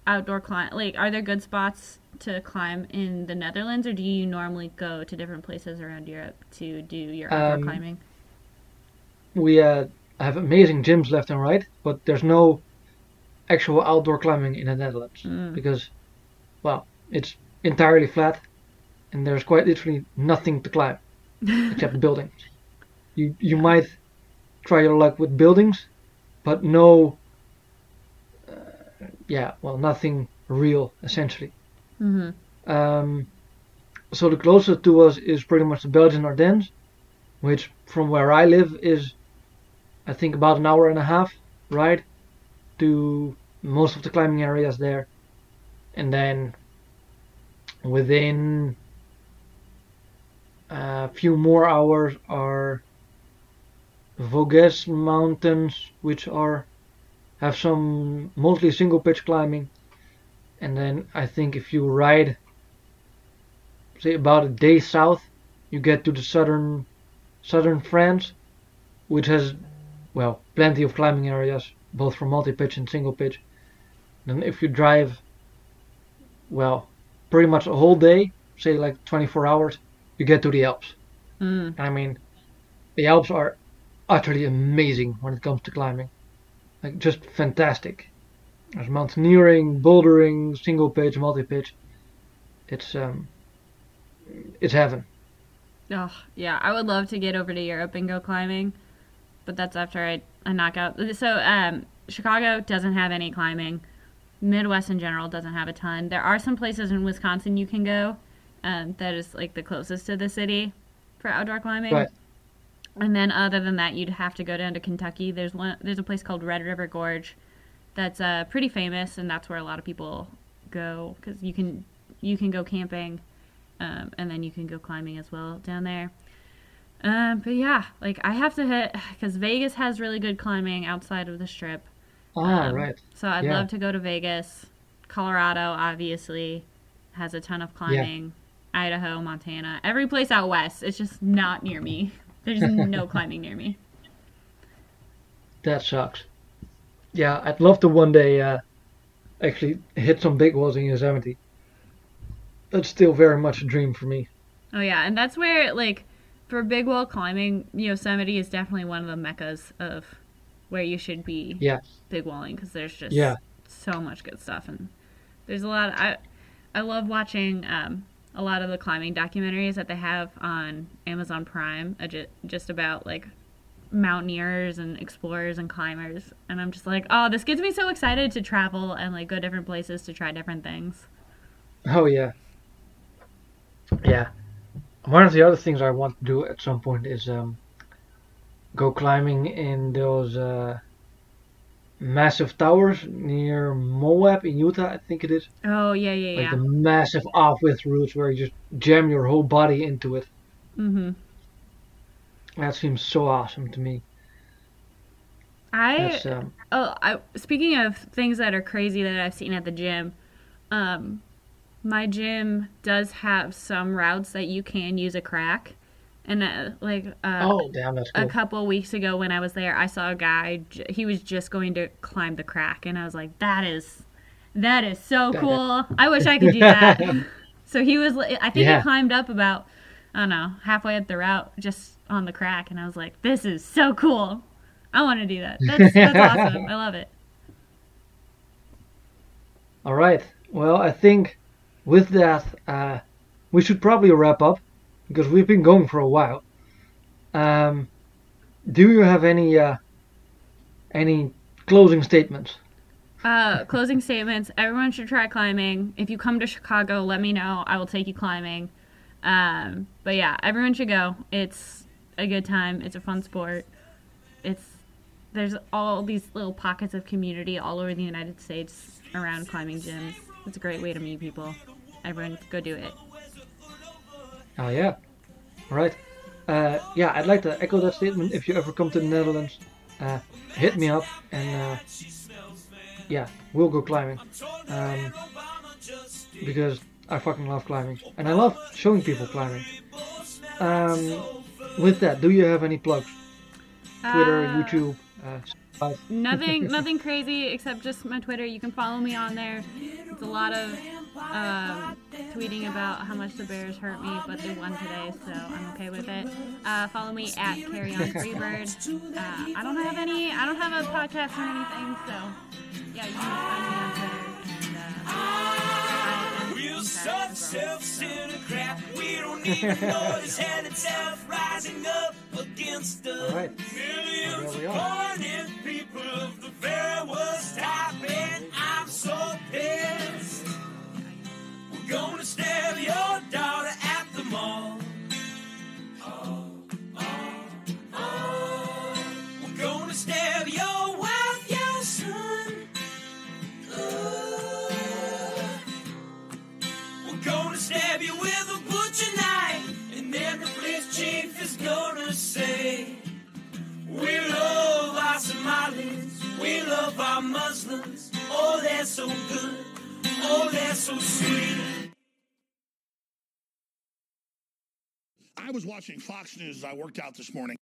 [SPEAKER 2] outdoor climb? Like, are there good spots to climb in the Netherlands, or do you normally go to different places around Europe to do your outdoor
[SPEAKER 1] Um,
[SPEAKER 2] climbing?
[SPEAKER 1] we uh, have amazing gyms left and right, but there's no actual outdoor climbing in the Netherlands
[SPEAKER 2] Mm.
[SPEAKER 1] because, well, it's entirely flat, and there's quite literally nothing to climb except buildings. You you might try your luck with buildings, but no. Uh, yeah, well, nothing real essentially.
[SPEAKER 2] hmm
[SPEAKER 1] Um, so the closest to us is pretty much the Belgian Ardennes, which from where I live is, I think, about an hour and a half ride to most of the climbing areas there. And then within a few more hours are Vosges Mountains, which are have some mostly single pitch climbing. And then I think if you ride say about a day south, you get to the southern southern France, which has well plenty of climbing areas, both for multi-pitch and single pitch. Then if you drive well pretty much a whole day, say like 24 hours, you get to the Alps.
[SPEAKER 2] Mm.
[SPEAKER 1] I mean, the Alps are utterly amazing when it comes to climbing. Like just fantastic. There's mountaineering, bouldering, single pitch, multi pitch. It's um it's heaven.
[SPEAKER 2] Oh, yeah. I would love to get over to Europe and go climbing, but that's after I, I knock out. So, um, Chicago doesn't have any climbing. Midwest in general doesn't have a ton. There are some places in Wisconsin you can go um, that is like the closest to the city for outdoor climbing.
[SPEAKER 1] Right.
[SPEAKER 2] And then other than that, you'd have to go down to Kentucky. There's one. There's a place called Red River Gorge, that's uh, pretty famous, and that's where a lot of people go because you can you can go camping, um, and then you can go climbing as well down there. Um, but yeah, like I have to hit because Vegas has really good climbing outside of the Strip.
[SPEAKER 1] Ah,
[SPEAKER 2] Um,
[SPEAKER 1] right.
[SPEAKER 2] So I'd
[SPEAKER 1] Yeah.
[SPEAKER 2] love to go to Vegas. Colorado obviously has a ton of climbing. Idaho, Montana, every place out west. It's just not near me. There's no climbing near me.
[SPEAKER 1] That sucks. Yeah, I'd love to one day uh, actually hit some big walls in Yosemite. That's still very much a dream for me.
[SPEAKER 2] Oh yeah, and that's where like for big wall climbing, Yosemite is definitely one of the meccas of where you should be
[SPEAKER 1] Yeah.
[SPEAKER 2] big walling because there's just
[SPEAKER 1] Yeah.
[SPEAKER 2] so much good stuff and there's a lot. I I love watching um, a lot of the climbing documentaries that they have on Amazon Prime, just about like mountaineers and explorers and climbers, and I'm just like, oh, this gets me so excited to travel and like go different places to try different things.
[SPEAKER 1] Oh yeah. Yeah. One of the other things I want to do at some point is um, go climbing in those uh, massive towers near Moab in Utah, I think it is.
[SPEAKER 2] Oh yeah, yeah, yeah.
[SPEAKER 1] Like
[SPEAKER 2] yeah.
[SPEAKER 1] the massive off-width routes where you just jam your whole body into it.
[SPEAKER 2] mm-hmm.
[SPEAKER 1] That seems so awesome to me.
[SPEAKER 2] I
[SPEAKER 1] um,
[SPEAKER 2] Oh, I speaking of things that are crazy that I've seen at the gym, um, my gym does have some routes that you can use a crack, and uh, like uh,
[SPEAKER 1] oh damn, that's
[SPEAKER 2] a
[SPEAKER 1] cool.
[SPEAKER 2] couple weeks ago when I was there, I saw a guy. j- He was just going to climb the crack, and I was like, "That is, that is so cool! I wish I could do that." so he was. I think
[SPEAKER 1] Yeah.
[SPEAKER 2] he climbed up about, I don't know, halfway up the route, just on the crack, and I was like, "This is so cool! I want to do that. That's, that's awesome. I love it."
[SPEAKER 1] All right. Well, I think with that, uh, we should probably wrap up because we've been going for a while. Um, do you have any uh, any closing statements?
[SPEAKER 2] Uh, closing statements. Everyone should try climbing. If you come to Chicago, let me know. I will take you climbing. Um, but yeah, everyone should go. It's a good time. It's a fun sport. It's there's all these little pockets of community all over the United States around climbing gyms. It's a great way to meet people. Everyone, go do it.
[SPEAKER 1] Oh yeah. All right. Uh, yeah, I'd like to echo that statement. If you ever come to the Netherlands, uh, hit me up and uh, yeah, we'll go climbing. Um, because I fucking love climbing and I love showing people climbing. Um, with that, do you have any plugs? Twitter,
[SPEAKER 2] Uh,
[SPEAKER 1] YouTube. Uh,
[SPEAKER 2] nothing nothing crazy except just my twitter you can follow me on there it's a lot of um, tweeting about how much the bears hurt me but they won today so i'm okay with it uh, follow me at carry on freebird uh, i don't have any i don't have a podcast or anything so yeah you can find me on twitter and, uh, I am
[SPEAKER 4] We're
[SPEAKER 2] in
[SPEAKER 4] such
[SPEAKER 2] fact,
[SPEAKER 4] self-centered crap. We don't even notice hell itself rising up against us.
[SPEAKER 1] All right.
[SPEAKER 4] Millions
[SPEAKER 1] There we
[SPEAKER 4] of
[SPEAKER 1] are.
[SPEAKER 4] pointed people of the very worst type, and I'm so pissed. Gonna stab your daughter at the mall. Oh, oh, oh. We're gonna stab your wife, your son. Ooh. We're gonna stab you with a butcher knife, and then the police chief is gonna say, We love our Somalis, we love our Muslims. Oh, they're so good, sweet.
[SPEAKER 5] I was watching Fox News as I worked out this morning.